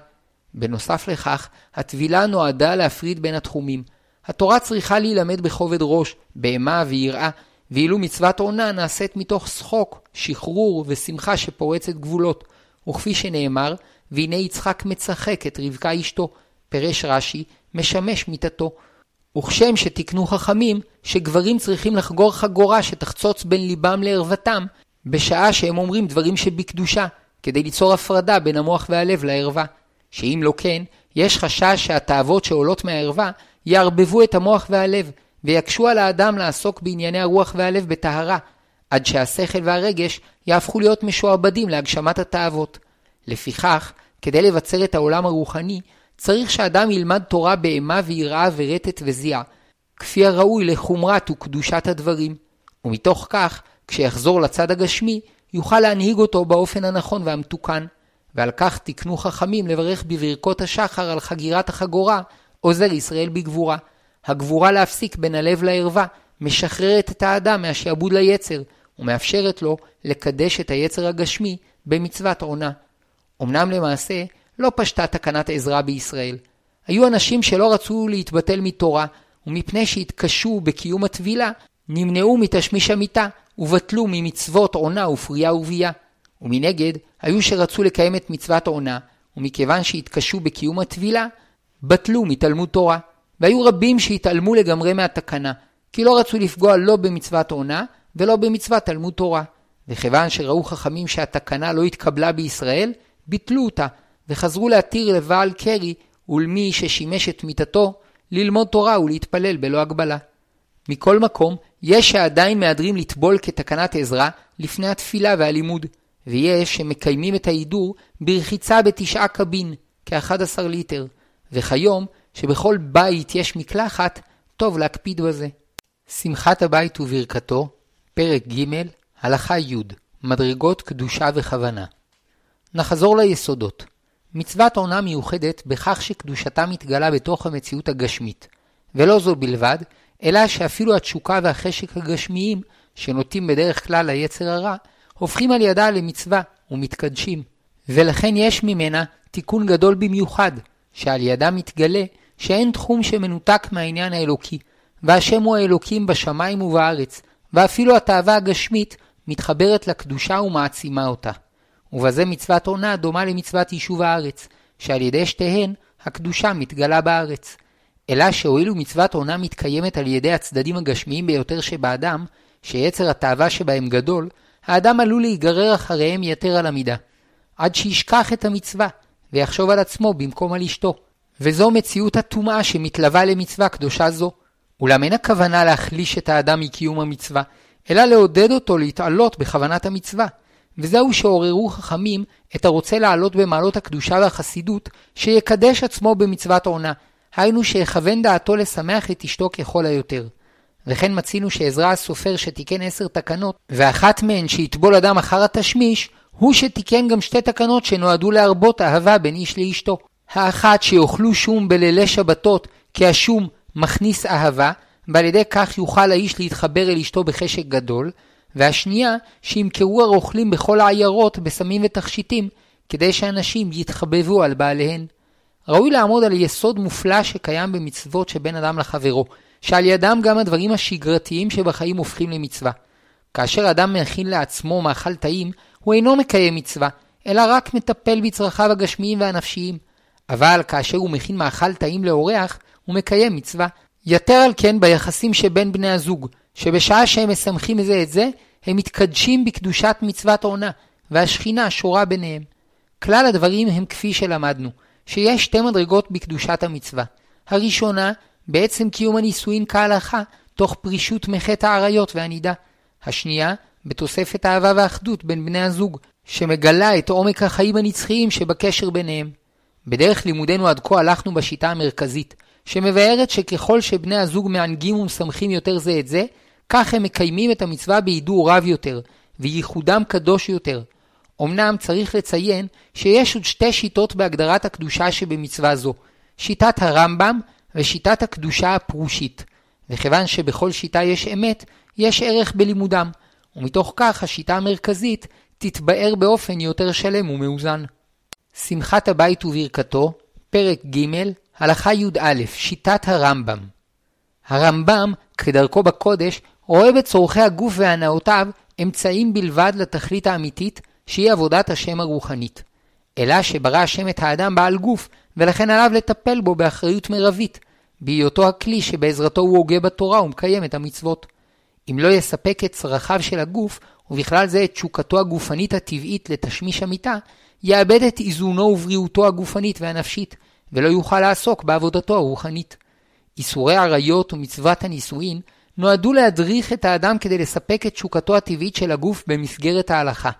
בנוסף לכך, הטבילה נועדה להפריד בין התחומים. התורה צריכה להילמד בכובד ראש, באימה ויראה, ואילו מצוות עונה נעשית מתוך שחוק, שחרור ושמחה שפורצת גבולות. וכפי שנאמר, והנה יצחק מצחק את רבקה אשתו, פירש רש"י, משמש מיתתו. וכשם שתיקנו חכמים שגברים צריכים לחגור חגורה שתחצוץ בין ליבם לערוותם, בשעה שהם אומרים דברים שבקדושה, כדי ליצור הפרדה בין המוח והלב לערווה, שאם לא כן, יש חשש שהתאוות שעולות מהערווה יערבבו את המוח והלב, ויקשו על האדם לעסוק בענייני הרוח והלב בטהרה, עד שהשכל והרגש יהפכו להיות משועבדים להגשמת התאוות. לפיכך, כדי לבצר את העולם הרוחני, צריך שאדם ילמד תורה באימה ויראה ורטט וזיע, כפי הראוי לחומרת וקדושת הדברים. ומתוך כך, כשיחזור לצד הגשמי, יוכל להנהיג אותו באופן הנכון והמתוקן. ועל כך תקנו חכמים לברך בברכות השחר על חגירת החגורה, עוזר ישראל בגבורה. הגבורה להפסיק בין הלב לערווה, משחררת את האדם מהשעבוד ליצר, ומאפשרת לו לקדש את היצר הגשמי במצוות עונה. אמנם למעשה, לא פשטה תקנת עזרה בישראל. היו אנשים שלא רצו להתבטל מתורה, ומפני שהתקשו בקיום הטבילה, נמנעו מתשמיש המיטה, ובטלו ממצוות עונה ופרייה ובייה. ומנגד, היו שרצו לקיים את מצוות עונה, ומכיוון שהתקשו בקיום הטבילה, בטלו מתלמוד תורה. והיו רבים שהתעלמו לגמרי מהתקנה, כי לא רצו לפגוע לא במצוות עונה ולא במצוות תלמוד תורה. וכיוון שראו חכמים שהתקנה לא התקבלה בישראל, ביטלו אותה, וחזרו להתיר לבעל קרי ולמי ששימש את מיתתו ללמוד תורה ולהתפלל בלא הגבלה. מכל מקום, יש שעדיין מהדרים לטבול כתקנת עזרה לפני התפילה והלימוד, ויש שמקיימים את ההידור ברחיצה בתשעה קבין, כ-11 ליטר, וכיום, שבכל בית יש מקלחת, טוב להקפיד בזה. שמחת הבית וברכתו, פרק ג', הלכה י', מדרגות קדושה וכוונה. נחזור ליסודות. מצוות עונה מיוחדת בכך שקדושתה מתגלה בתוך המציאות הגשמית. ולא זו בלבד, אלא שאפילו התשוקה והחשק הגשמיים, שנוטים בדרך כלל ליצר הרע, הופכים על ידה למצווה ומתקדשים. ולכן יש ממנה תיקון גדול במיוחד, שעל ידה מתגלה שאין תחום שמנותק מהעניין האלוקי, והשם הוא האלוקים בשמיים ובארץ, ואפילו התאווה הגשמית מתחברת לקדושה ומעצימה אותה. ובזה מצוות עונה דומה למצוות יישוב הארץ, שעל ידי שתיהן הקדושה מתגלה בארץ. אלא שהואיל ומצוות עונה מתקיימת על ידי הצדדים הגשמיים ביותר שבאדם, שיצר התאווה שבהם גדול, האדם עלול להיגרר אחריהם יתר על המידה, עד שישכח את המצווה, ויחשוב על עצמו במקום על אשתו. וזו מציאות הטומאה שמתלווה למצווה קדושה זו. אולם אין הכוונה להחליש את האדם מקיום המצווה, אלא לעודד אותו להתעלות בכוונת המצווה. וזהו שעוררו חכמים את הרוצה לעלות במעלות הקדושה והחסידות, שיקדש עצמו במצוות עונה, היינו שיכוון דעתו לשמח את אשתו ככל היותר. וכן מצינו שעזרא הסופר שתיקן עשר תקנות, ואחת מהן שיטבול אדם אחר התשמיש, הוא שתיקן גם שתי תקנות שנועדו להרבות אהבה בין איש לאשתו. האחת שיאכלו שום בלילי שבתות, כי השום מכניס אהבה, ועל ידי כך יוכל האיש להתחבר אל אשתו בחשק גדול, והשנייה, שימכרו הרוכלים בכל העיירות בסמים ותכשיטים, כדי שאנשים יתחבבו על בעליהן. ראוי לעמוד על יסוד מופלא שקיים במצוות שבין אדם לחברו, שעל ידם גם הדברים השגרתיים שבחיים הופכים למצווה. כאשר אדם מכין לעצמו מאכל טעים, הוא אינו מקיים מצווה, אלא רק מטפל בצרכיו הגשמיים והנפשיים. אבל כאשר הוא מכין מאכל טעים לאורח, הוא מקיים מצווה. יתר על כן ביחסים שבין בני הזוג, שבשעה שהם משמחים זה את זה, הם מתקדשים בקדושת מצוות עונה, והשכינה שורה ביניהם. כלל הדברים הם כפי שלמדנו, שיש שתי מדרגות בקדושת המצווה. הראשונה, בעצם קיום הנישואין כהלכה, תוך פרישות מחטא האריות והנידה. השנייה, בתוספת אהבה ואחדות בין בני הזוג, שמגלה את עומק החיים הנצחיים שבקשר ביניהם. בדרך לימודנו עד כה הלכנו בשיטה המרכזית, שמבארת שככל שבני הזוג מענגים ומשמחים יותר זה את זה, כך הם מקיימים את המצווה בהידור רב יותר, וייחודם קדוש יותר. אמנם צריך לציין שיש עוד שתי שיטות בהגדרת הקדושה שבמצווה זו, שיטת הרמב"ם ושיטת הקדושה הפרושית. וכיוון שבכל שיטה יש אמת, יש ערך בלימודם, ומתוך כך השיטה המרכזית תתבאר באופן יותר שלם ומאוזן. שמחת הבית וברכתו, פרק ג', הלכה י"א, שיטת הרמב"ם. הרמב"ם, כדרכו בקודש, רואה בצורכי הגוף והנאותיו אמצעים בלבד לתכלית האמיתית, שהיא עבודת השם הרוחנית. אלא שברא השם את האדם בעל גוף, ולכן עליו לטפל בו באחריות מרבית, בהיותו הכלי שבעזרתו הוא הוגה בתורה ומקיים את המצוות. אם לא יספק את צרכיו של הגוף, ובכלל זה את תשוקתו הגופנית הטבעית לתשמיש המיטה, יאבד את איזונו ובריאותו הגופנית והנפשית, ולא יוכל לעסוק בעבודתו הרוחנית. איסורי עריות ומצוות הנישואין נועדו להדריך את האדם כדי לספק את תשוקתו הטבעית של הגוף במסגרת ההלכה.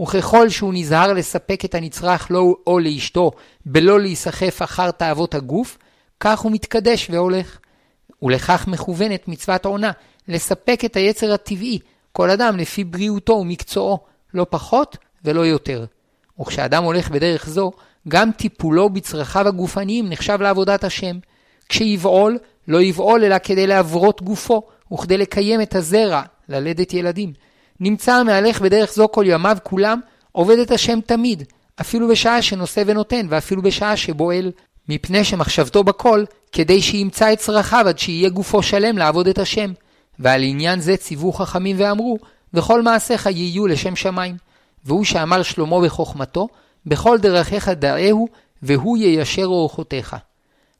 וככל שהוא נזהר לספק את הנצרך לו או לאשתו בלא להיסחף אחר תאוות הגוף, כך הוא מתקדש והולך. ולכך מכוונת מצוות עונה, לספק את היצר הטבעי, כל אדם לפי בריאותו ומקצועו, לא פחות ולא יותר. וכשאדם הולך בדרך זו, גם טיפולו בצרכיו הגופניים נחשב לעבודת השם. כשיבעול, לא יבעול אלא כדי לעברות גופו, וכדי לקיים את הזרע, ללדת ילדים. נמצא המהלך בדרך זו כל ימיו כולם, עובד את השם תמיד, אפילו בשעה שנושא ונותן, ואפילו בשעה שבועל, מפני שמחשבתו בכל, כדי שימצא את צרכיו עד שיהיה גופו שלם לעבוד את השם. ועל עניין זה ציוו חכמים ואמרו, וכל מעשיך יהיו לשם שמיים. והוא שאמר שלמה בחוכמתו, בכל דרכיך דאהו, והוא יישר אורחותיך.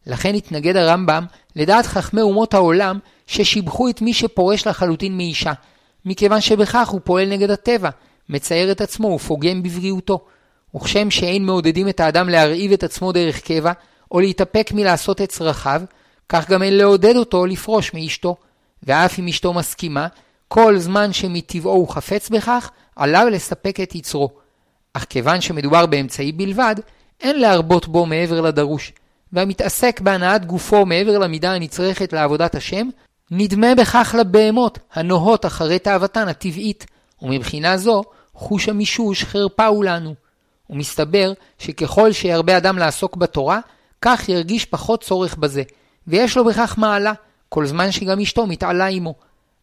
לכן התנגד הרמב"ם לדעת חכמי אומות העולם ששיבחו את מי שפורש לחלוטין מאישה, מכיוון שבכך הוא פועל נגד הטבע, מצייר את עצמו ופוגם בבריאותו. וכשם שאין מעודדים את האדם להרעיב את עצמו דרך קבע, או להתאפק מלעשות את צרכיו, כך גם אין לעודד אותו לפרוש מאשתו. ואף אם אשתו מסכימה, כל זמן שמטבעו הוא חפץ בכך, עליו לספק את יצרו. אך כיוון שמדובר באמצעי בלבד, אין להרבות בו מעבר לדרוש. והמתעסק בהנאת גופו מעבר למידה הנצרכת לעבודת השם, נדמה בכך לבהמות הנוהות אחרי תאוותן הטבעית, ומבחינה זו חוש המישוש חרפה הוא לנו. ומסתבר שככל שירבה אדם לעסוק בתורה, כך ירגיש פחות צורך בזה, ויש לו בכך מעלה, כל זמן שגם אשתו מתעלה עמו.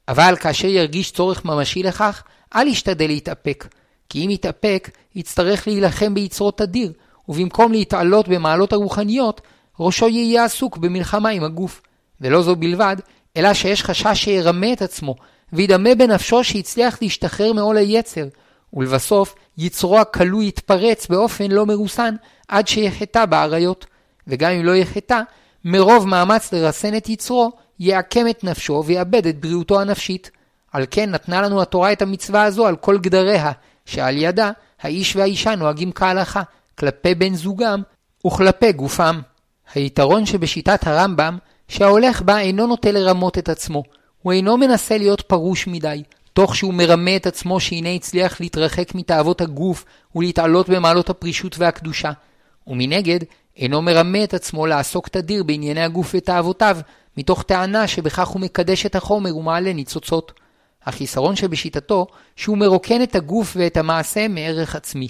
אבל כאשר ירגיש צורך ממשי לכך, אל ישתדל להתאפק, כי אם יתאפק, יצטרך להילחם ביצרות אדיר, ובמקום להתעלות במעלות הרוחניות, ראשו יהיה עסוק במלחמה עם הגוף. ולא זו בלבד, אלא שיש חשש שירמה את עצמו, וידמה בנפשו שיצליח להשתחרר מעול היצר, ולבסוף יצרו הכלוא יתפרץ באופן לא מרוסן עד שיחטא באריות. וגם אם לא יחטא, מרוב מאמץ לרסן את יצרו, יעקם את נפשו ויאבד את בריאותו הנפשית. על כן נתנה לנו התורה את המצווה הזו על כל גדריה, שעל ידה האיש והאישה נוהגים כהלכה, כלפי בן זוגם וכלפי גופם. היתרון שבשיטת הרמב"ם, שההולך בה אינו נוטה לרמות את עצמו, הוא אינו מנסה להיות פרוש מדי, תוך שהוא מרמה את עצמו שהנה הצליח להתרחק מתאוות הגוף ולהתעלות במעלות הפרישות והקדושה. ומנגד, אינו מרמה את עצמו לעסוק תדיר בענייני הגוף ותאוותיו, מתוך טענה שבכך הוא מקדש את החומר ומעלה ניצוצות. החיסרון שבשיטתו, שהוא מרוקן את הגוף ואת המעשה מערך עצמי.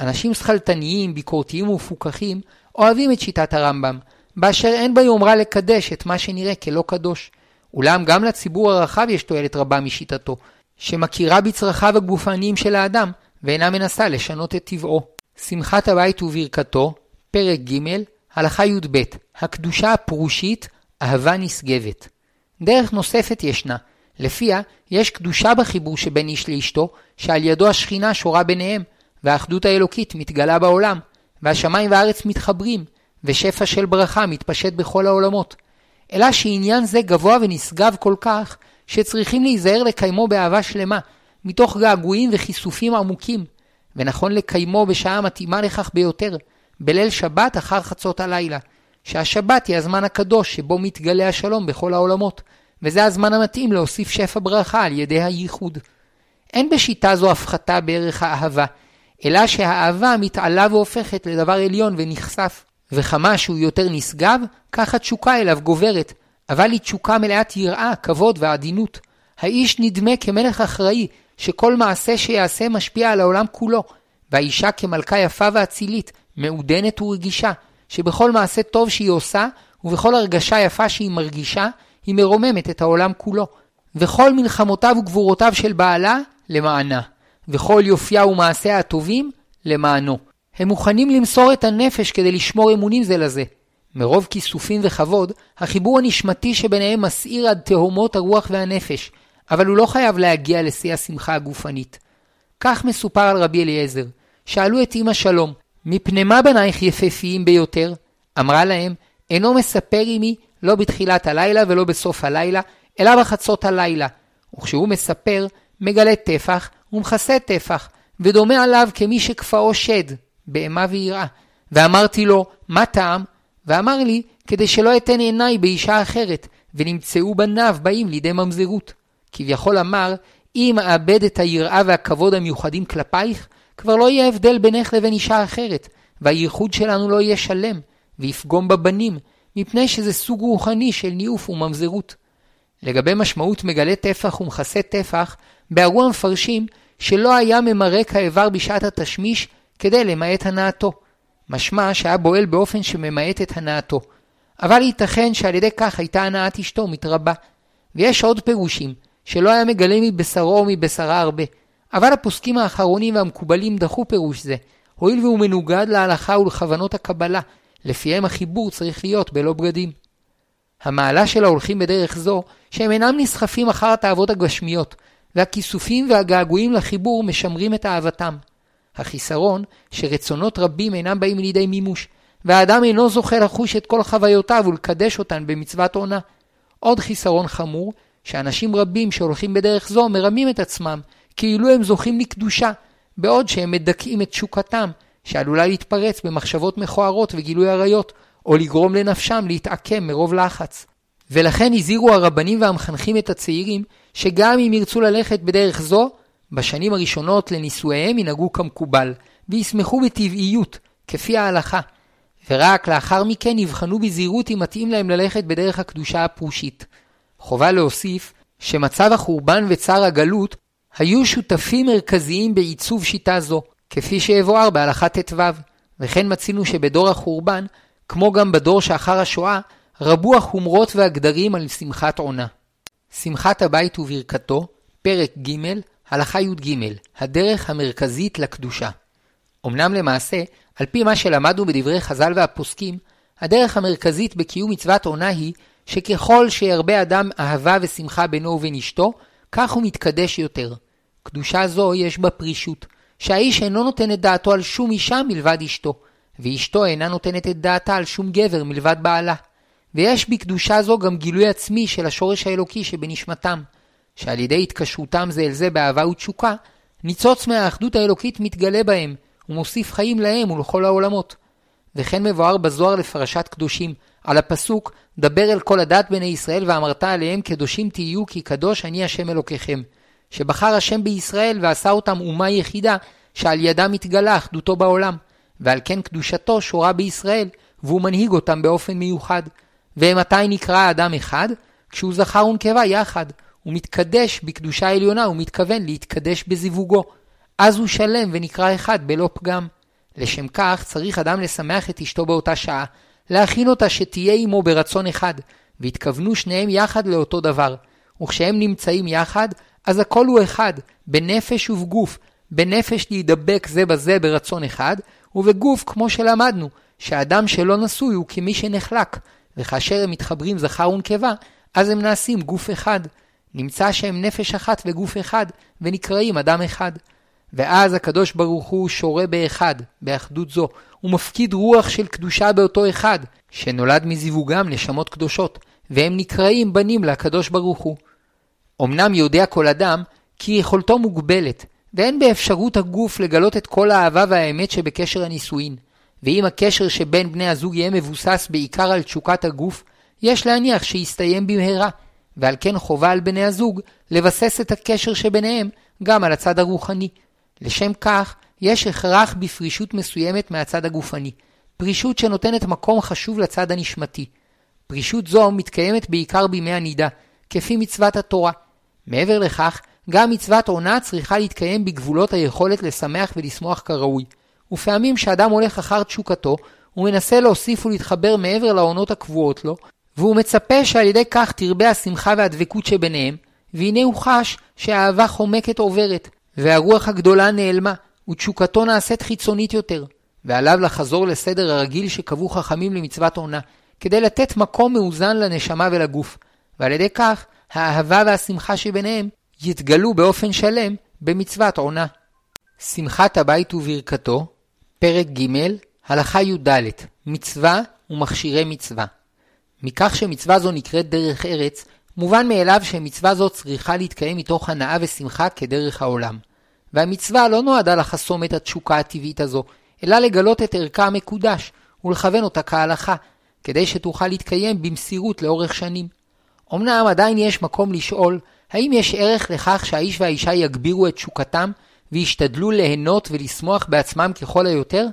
אנשים שכלתניים, ביקורתיים ומפוכחים, אוהבים את שיטת הרמב"ם, באשר אין בה יומרה לקדש את מה שנראה כלא קדוש. אולם גם לציבור הרחב יש תועלת רבה משיטתו, שמכירה בצרכיו הגופניים של האדם, ואינה מנסה לשנות את טבעו. שמחת הבית וברכתו, פרק ג', הלכה י"ב, הקדושה הפרושית, אהבה נשגבת. דרך נוספת ישנה, לפיה יש קדושה בחיבור שבין איש לאשתו, שעל ידו השכינה שורה ביניהם, והאחדות האלוקית מתגלה בעולם, והשמיים והארץ מתחברים, ושפע של ברכה מתפשט בכל העולמות. אלא שעניין זה גבוה ונשגב כל כך, שצריכים להיזהר לקיימו באהבה שלמה, מתוך געגועים וכיסופים עמוקים, ונכון לקיימו בשעה מתאימה לכך ביותר, בליל שבת אחר חצות הלילה, שהשבת היא הזמן הקדוש שבו מתגלה השלום בכל העולמות, וזה הזמן המתאים להוסיף שפע ברכה על ידי הייחוד. אין בשיטה זו הפחתה בערך האהבה, אלא שהאהבה מתעלה והופכת לדבר עליון ונחשף. וכמה שהוא יותר נשגב, כך התשוקה אליו גוברת, אבל היא תשוקה מלאת יראה, כבוד ועדינות. האיש נדמה כמלך אחראי, שכל מעשה שיעשה משפיע על העולם כולו, והאישה כמלכה יפה ואצילית, מעודנת ורגישה, שבכל מעשה טוב שהיא עושה, ובכל הרגשה יפה שהיא מרגישה, היא מרוממת את העולם כולו. וכל מלחמותיו וגבורותיו של בעלה, למענה. וכל יופייה ומעשיה הטובים, למענו. הם מוכנים למסור את הנפש כדי לשמור אמונים זה לזה. מרוב כיסופים וכבוד, החיבור הנשמתי שביניהם מסעיר עד תהומות הרוח והנפש, אבל הוא לא חייב להגיע לשיא השמחה הגופנית. כך מסופר על רבי אליעזר. שאלו את אמא שלום, מפני מה בנייך יפהפיים ביותר? אמרה להם, אינו מספר עמי לא בתחילת הלילה ולא בסוף הלילה, אלא בחצות הלילה. וכשהוא מספר, מגלה טפח ומכסה טפח, ודומה עליו כמי שכפאו שד, בהמה ויראה. ואמרתי לו, מה טעם? ואמר לי, כדי שלא אתן עיניי באישה אחרת, ונמצאו בניו באים לידי ממזרות. כביכול אמר, אם אאבד את היראה והכבוד המיוחדים כלפייך, כבר לא יהיה הבדל בינך לבין אישה אחרת, והייחוד שלנו לא יהיה שלם, ויפגום בבנים, מפני שזה סוג רוחני של ניאוף וממזרות. לגבי משמעות מגלה טפח ומכסה טפח, בערו המפרשים שלא היה ממרק האיבר בשעת התשמיש כדי למעט הנאתו. משמע שהיה בועל באופן שממעט את הנאתו. אבל ייתכן שעל ידי כך הייתה הנאת אשתו מתרבה. ויש עוד פירושים, שלא היה מגלה מבשרו או מבשרה הרבה. אבל הפוסקים האחרונים והמקובלים דחו פירוש זה, הואיל והוא מנוגד להלכה ולכוונות הקבלה, לפיהם החיבור צריך להיות בלא בגדים. המעלה של ההולכים בדרך זו, שהם אינם נסחפים אחר התאוות הגשמיות, והכיסופים והגעגועים לחיבור משמרים את אהבתם. החיסרון, שרצונות רבים אינם באים לידי מימוש, והאדם אינו זוכה לחוש את כל חוויותיו ולקדש אותן במצוות עונה. עוד חיסרון חמור, שאנשים רבים שהולכים בדרך זו מרמים את עצמם, כאילו הם זוכים לקדושה, בעוד שהם מדכאים את תשוקתם, שעלולה להתפרץ במחשבות מכוערות וגילוי עריות, או לגרום לנפשם להתעקם מרוב לחץ. ולכן הזהירו הרבנים והמחנכים את הצעירים, שגם אם ירצו ללכת בדרך זו, בשנים הראשונות לנישואיהם ינהגו כמקובל, וישמחו בטבעיות, כפי ההלכה, ורק לאחר מכן יבחנו בזהירות אם מתאים להם ללכת בדרך הקדושה הפרושית. חובה להוסיף שמצב החורבן וצער הגלות היו שותפים מרכזיים בעיצוב שיטה זו, כפי שיבואר בהלכה ט"ו, וכן מצינו שבדור החורבן, כמו גם בדור שאחר השואה, רבו החומרות והגדרים על שמחת עונה. שמחת הבית וברכתו, פרק ג', הלכה י"ג, הדרך המרכזית לקדושה. אמנם למעשה, על פי מה שלמדנו בדברי חז"ל והפוסקים, הדרך המרכזית בקיום מצוות עונה היא שככל שירבה אדם אהבה ושמחה בינו ובין אשתו, כך הוא מתקדש יותר. קדושה זו יש בה פרישות, שהאיש אינו נותן את דעתו על שום אישה מלבד אשתו, ואשתו אינה נותנת את דעתה על שום גבר מלבד בעלה. ויש בקדושה זו גם גילוי עצמי של השורש האלוקי שבנשמתם, שעל ידי התקשרותם זה אל זה באהבה ותשוקה, ניצוץ מהאחדות האלוקית מתגלה בהם, ומוסיף חיים להם ולכל העולמות. וכן מבואר בזוהר לפרשת קדושים, על הפסוק דבר אל כל הדת בני ישראל ואמרת עליהם קדושים תהיו כי קדוש אני השם אלוקיכם. שבחר השם בישראל ועשה אותם אומה יחידה שעל ידה מתגלה אחדותו בעולם, ועל כן קדושתו שורה בישראל, והוא מנהיג אותם באופן מיוחד. ומתי נקרא האדם אחד? כשהוא זכר ונקבה יחד. הוא מתקדש בקדושה עליונה, הוא מתכוון להתקדש בזיווגו. אז הוא שלם ונקרא אחד בלא פגם. לשם כך צריך אדם לשמח את אשתו באותה שעה, להכין אותה שתהיה עמו ברצון אחד, והתכוונו שניהם יחד לאותו דבר. וכשהם נמצאים יחד, אז הכל הוא אחד, בנפש ובגוף, בנפש להידבק זה בזה ברצון אחד, ובגוף כמו שלמדנו, שהאדם שלא נשוי הוא כמי שנחלק, וכאשר הם מתחברים זכר ונקבה, אז הם נעשים גוף אחד. נמצא שהם נפש אחת וגוף אחד, ונקראים אדם אחד. ואז הקדוש ברוך הוא שורה באחד, באחדות זו, ומפקיד רוח של קדושה באותו אחד, שנולד מזיווגם נשמות קדושות, והם נקראים בנים לקדוש ברוך הוא. אמנם יודע כל אדם כי יכולתו מוגבלת, ואין באפשרות הגוף לגלות את כל האהבה והאמת שבקשר הנישואין. ואם הקשר שבין בני הזוג יהיה מבוסס בעיקר על תשוקת הגוף, יש להניח שיסתיים במהרה, ועל כן חובה על בני הזוג לבסס את הקשר שביניהם גם על הצד הרוחני. לשם כך, יש הכרח בפרישות מסוימת מהצד הגופני, פרישות שנותנת מקום חשוב לצד הנשמתי. פרישות זו מתקיימת בעיקר בימי הנידה, כפי מצוות התורה. מעבר לכך, גם מצוות עונה צריכה להתקיים בגבולות היכולת לשמח ולשמוח כראוי. ופעמים שאדם הולך אחר תשוקתו, הוא מנסה להוסיף ולהתחבר מעבר לעונות הקבועות לו, והוא מצפה שעל ידי כך תרבה השמחה והדבקות שביניהם, והנה הוא חש שהאהבה חומקת עוברת, והרוח הגדולה נעלמה, ותשוקתו נעשית חיצונית יותר, ועליו לחזור לסדר הרגיל שקבעו חכמים למצוות עונה, כדי לתת מקום מאוזן לנשמה ולגוף, ועל ידי כך האהבה והשמחה שביניהם יתגלו באופן שלם במצוות עונה. שמחת הבית וברכתו, פרק ג', הלכה י"ד, מצווה ומכשירי מצווה. מכך שמצווה זו נקראת דרך ארץ, מובן מאליו שמצווה זו צריכה להתקיים מתוך הנאה ושמחה כדרך העולם. והמצווה לא נועדה לחסום את התשוקה הטבעית הזו, אלא לגלות את ערכה המקודש, ולכוון אותה כהלכה, כדי שתוכל להתקיים במסירות לאורך שנים. אמנם עדיין יש מקום לשאול, האם יש ערך לכך שהאיש והאישה יגבירו את תשוקתם, וישתדלו ליהנות ולשמוח בעצמם ככל היותר,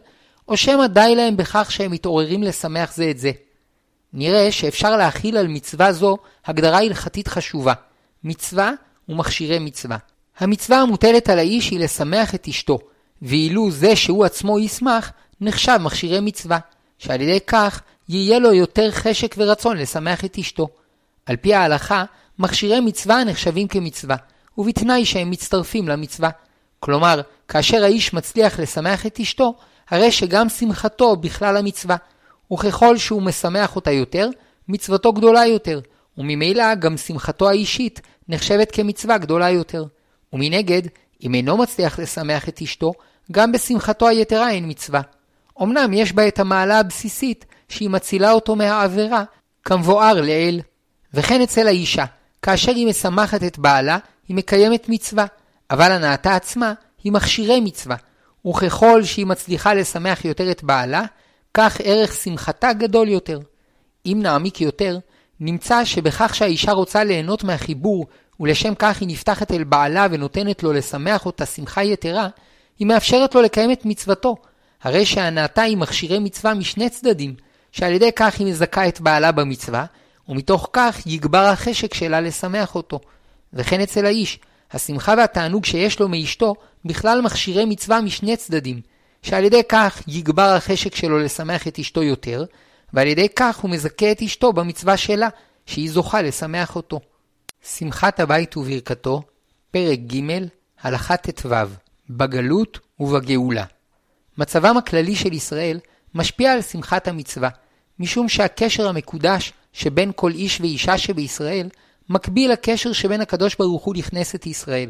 או שמא די להם בכך שהם מתעוררים לשמח זה את זה. נראה שאפשר להכיל על מצווה זו הגדרה הלכתית חשובה. מצווה ומכשירי מצווה. המצווה המוטלת על האיש היא לשמח את אשתו, ואילו זה שהוא עצמו ישמח, נחשב מכשירי מצווה, שעל ידי כך יהיה לו יותר חשק ורצון לשמח את אשתו. על פי ההלכה, מכשירי מצווה נחשבים כמצווה, ובתנאי שהם מצטרפים למצווה. כלומר, כאשר האיש מצליח לשמח את אשתו, הרי שגם שמחתו בכלל המצווה, וככל שהוא משמח אותה יותר, מצוותו גדולה יותר, וממילא גם שמחתו האישית נחשבת כמצווה גדולה יותר. ומנגד, אם אינו מצליח לשמח את אשתו, גם בשמחתו היתרה אין מצווה. אמנם יש בה את המעלה הבסיסית שהיא מצילה אותו מהעבירה, כמבואר לעיל. וכן אצל האישה, כאשר היא משמחת את בעלה, היא מקיימת מצווה, אבל הנאתה עצמה היא מכשירי מצווה, וככל שהיא מצליחה לשמח יותר את בעלה, כך ערך שמחתה גדול יותר. אם נעמיק יותר, נמצא שבכך שהאישה רוצה ליהנות מהחיבור, ולשם כך היא נפתחת אל בעלה ונותנת לו לשמח אותה שמחה יתרה, היא מאפשרת לו לקיים את מצוותו, הרי שהנאתה היא מכשירי מצווה משני צדדים, שעל ידי כך היא מזכה את בעלה במצווה, ומתוך כך יגבר החשק שלה לשמח אותו. וכן אצל האיש, השמחה והתענוג שיש לו מאשתו בכלל מכשירי מצווה משני צדדים, שעל ידי כך יגבר החשק שלו לשמח את אשתו יותר, ועל ידי כך הוא מזכה את אשתו במצווה שלה, שהיא זוכה לשמח אותו. שמחת הבית וברכתו, פרק ג', הלכה ט"ו, בגלות ובגאולה. מצבם הכללי של ישראל משפיע על שמחת המצווה, משום שהקשר המקודש שבין כל איש ואישה שבישראל, מקביל לקשר שבין הקדוש ברוך הוא לכנסת ישראל.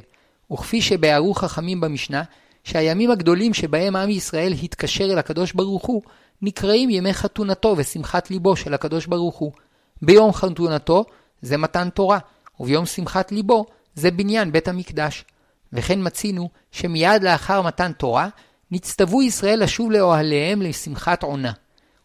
וכפי שבהערו חכמים במשנה, שהימים הגדולים שבהם עם ישראל התקשר אל הקדוש ברוך הוא, נקראים ימי חתונתו ושמחת ליבו של הקדוש ברוך הוא. ביום חתונתו זה מתן תורה, וביום שמחת ליבו זה בניין בית המקדש. וכן מצינו שמיד לאחר מתן תורה, נצטוו ישראל לשוב לאוהליהם לשמחת עונה.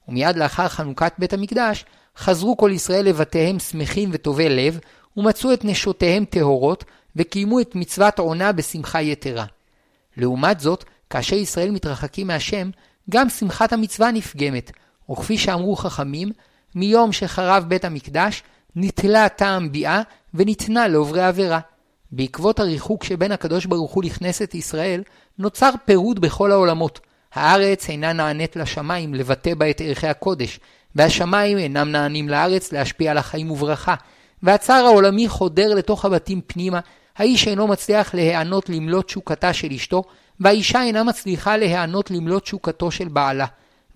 ומיד לאחר חנוכת בית המקדש, חזרו כל ישראל לבתיהם שמחים וטובי לב, ומצאו את נשותיהם טהורות, וקיימו את מצוות עונה בשמחה יתרה. לעומת זאת, כאשר ישראל מתרחקים מהשם, גם שמחת המצווה נפגמת, וכפי שאמרו חכמים, מיום שחרב בית המקדש, נתלה טעם ביאה וניתנה לעוברי עבירה. בעקבות הריחוק שבין הקדוש ברוך הוא לכנסת ישראל, נוצר פירוד בכל העולמות. הארץ אינה נענית לשמיים לבטא בה את ערכי הקודש, והשמיים אינם נענים לארץ להשפיע על החיים וברכה, והצער העולמי חודר לתוך הבתים פנימה, האיש אינו מצליח להיענות למלוא תשוקתה של אשתו, והאישה אינה מצליחה להיענות למלוא תשוקתו של בעלה.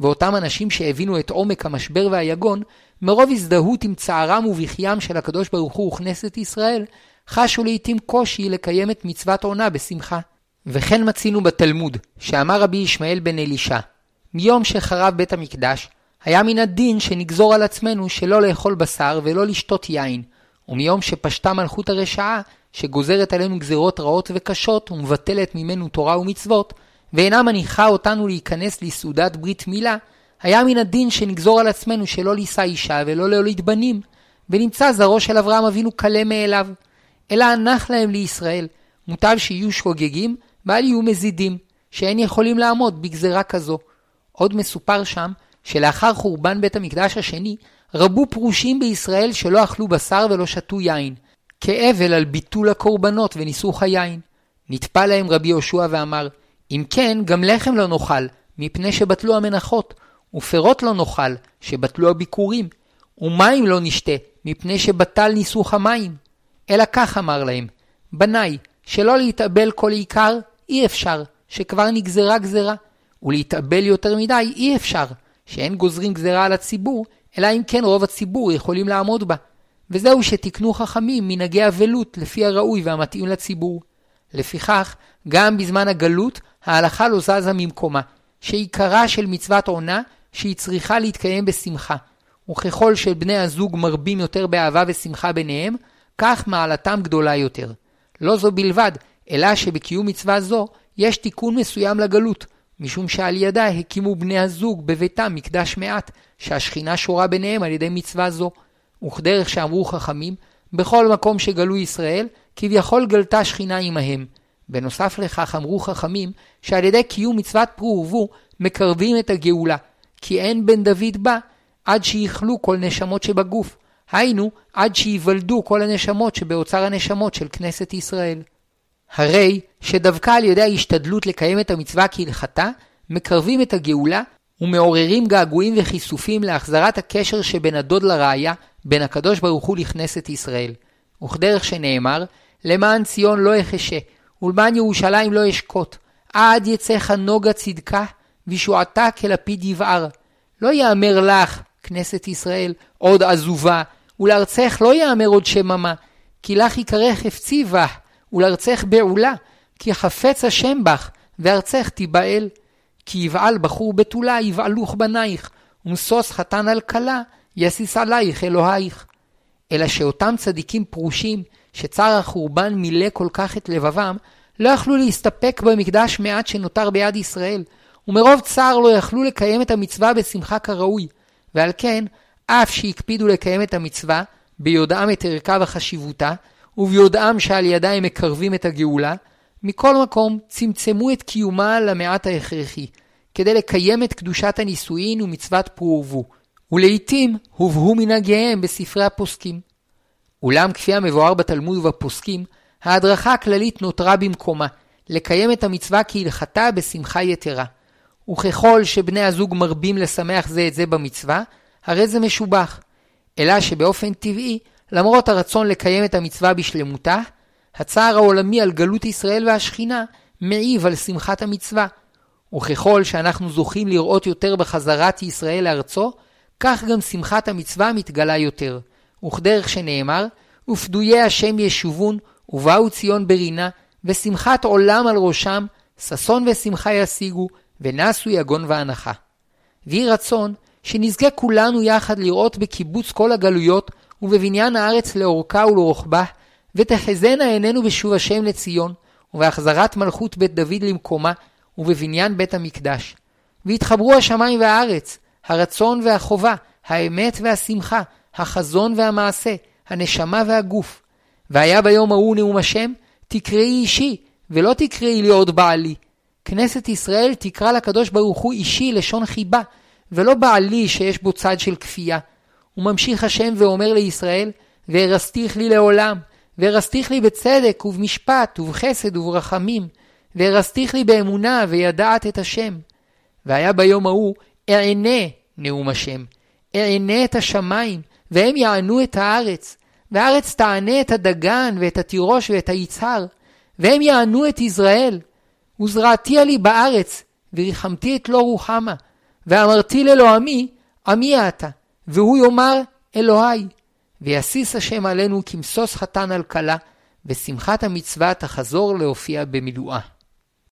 ואותם אנשים שהבינו את עומק המשבר והיגון, מרוב הזדהות עם צערם ובכיים של הקדוש ברוך הוא וכנסת ישראל, חשו לעתים קושי לקיים את מצוות עונה בשמחה. וכן מצינו בתלמוד, שאמר רבי ישמעאל בן אלישע, מיום שחרב בית המקדש, היה מן הדין שנגזור על עצמנו שלא לאכול בשר ולא לשתות יין, ומיום שפשטה מלכות הרשעה, שגוזרת עלינו גזירות רעות וקשות ומבטלת ממנו תורה ומצוות, ואינה מניחה אותנו להיכנס לסעודת ברית מילה, היה מן הדין שנגזור על עצמנו שלא לישא אישה ולא להוליד בנים, ונמצא זרעו של אברהם אבינו קלה מאליו. אלא הנח להם לישראל, מוטב שיהיו שוגגים ואל יהיו מזידים, שאין יכולים לעמוד בגזרה כזו. עוד מסופר שם שלאחר חורבן בית המקדש השני, רבו פרושים בישראל שלא אכלו בשר ולא שתו יין, כאבל על ביטול הקורבנות וניסוך היין. נטפל להם רבי יהושע ואמר, אם כן, גם לחם לא נאכל, מפני שבטלו המנחות, ופירות לא נאכל, שבטלו הביקורים, ומים לא נשתה, מפני שבטל ניסוך המים. אלא כך אמר להם, בניי, שלא להתאבל כל עיקר, אי אפשר, שכבר נגזרה גזרה, ולהתאבל יותר מדי אי אפשר, שאין גוזרים גזרה על הציבור, אלא אם כן רוב הציבור יכולים לעמוד בה. וזהו שתיקנו חכמים מנהגי אבלות לפי הראוי והמתאים לציבור. לפיכך, גם בזמן הגלות, ההלכה לא זזה ממקומה, שעיקרה של מצוות עונה, שהיא צריכה להתקיים בשמחה. וככל שבני הזוג מרבים יותר באהבה ושמחה ביניהם, כך מעלתם גדולה יותר. לא זו בלבד, אלא שבקיום מצווה זו יש תיקון מסוים לגלות, משום שעל ידה הקימו בני הזוג בביתם מקדש מעט, שהשכינה שורה ביניהם על ידי מצווה זו. וכדרך שאמרו חכמים, בכל מקום שגלו ישראל, כביכול גלתה שכינה עמהם. בנוסף לכך אמרו חכמים, שעל ידי קיום מצוות פרו ורבו, מקרבים את הגאולה, כי אין בן דוד בא עד שיכלו כל נשמות שבגוף, היינו עד שייוולדו כל הנשמות שבאוצר הנשמות של כנסת ישראל. הרי שדווקא על ידי ההשתדלות לקיים את המצווה כהלכתה, מקרבים את הגאולה ומעוררים געגועים וכיסופים להחזרת הקשר שבין הדוד לראיה, בין הקדוש ברוך הוא לכנסת ישראל. וכדרך שנאמר, למען ציון לא אחשה, ולמען ירושלים לא אשקוט, עד יצא נוגה צדקה, וישועתה כלפיד יבער. לא יאמר לך, כנסת ישראל, עוד עזובה, ולארצך לא יאמר עוד שממה, כי לך יקרא חפצי בך, ולארצך בעולה, כי חפץ השם בך, וארצך תיבעל. כי יבעל בחור בתולה, יבעלוך בנייך, ומשוש חתן על כלה, יסיס עלייך אלוהיך. אלא שאותם צדיקים פרושים, שצער החורבן מילא כל כך את לבבם, לא יכלו להסתפק במקדש מעט שנותר ביד ישראל, ומרוב צער לא יכלו לקיים את המצווה בשמחה כראוי, ועל כן, אף שהקפידו לקיים את המצווה, ביודעם את ערכה וחשיבותה, וביודעם שעל ידה הם מקרבים את הגאולה, מכל מקום צמצמו את קיומה למעט ההכרחי, כדי לקיים את קדושת הנישואין ומצוות פרו ורבו, ולעיתים הובאו מנהגיהם בספרי הפוסקים. אולם כפי המבואר בתלמוד ובפוסקים, ההדרכה הכללית נותרה במקומה, לקיים את המצווה כהלכתה בשמחה יתרה. וככל שבני הזוג מרבים לשמח זה את זה במצווה, הרי זה משובח. אלא שבאופן טבעי, למרות הרצון לקיים את המצווה בשלמותה, הצער העולמי על גלות ישראל והשכינה מעיב על שמחת המצווה. וככל שאנחנו זוכים לראות יותר בחזרת ישראל לארצו, כך גם שמחת המצווה מתגלה יותר. וכדרך שנאמר, ופדויי השם ישובון, ובאו ציון ברינה, ושמחת עולם על ראשם, ששון ושמחה ישיגו, ונסו יגון ואנחה. ויהי רצון שנזכה כולנו יחד לראות בקיבוץ כל הגלויות ובבניין הארץ לאורכה ולרוחבה, ותחזינה עינינו בשוב השם לציון, ובהחזרת מלכות בית דוד למקומה, ובבניין בית המקדש. ויתחברו השמיים והארץ, הרצון והחובה, האמת והשמחה, החזון והמעשה, הנשמה והגוף. והיה ביום ההוא נאום השם, תקראי אישי, ולא תקראי לי עוד בעלי. כנסת ישראל תקרא לקדוש ברוך הוא אישי לשון חיבה, ולא בעלי שיש בו צד של כפייה. וממשיך השם ואומר לישראל, והרסתיך לי לעולם, והרסתיך לי בצדק ובמשפט ובחסד וברחמים, והרסתיך לי באמונה וידעת את השם. והיה ביום ההוא אענה נאום השם, אענה את השמיים, והם יענו את הארץ, והארץ תענה את הדגן ואת התירוש ואת היצהר, והם יענו את יזרעאל. וזרעתיה לי בארץ, וריחמתי את לא רוחמה, ואמרתי לאלוהמי, עמי אתה, והוא יאמר אלוהי. ויסיס השם עלינו כמשוש חתן על כלה, ושמחת המצווה תחזור להופיע במילואה.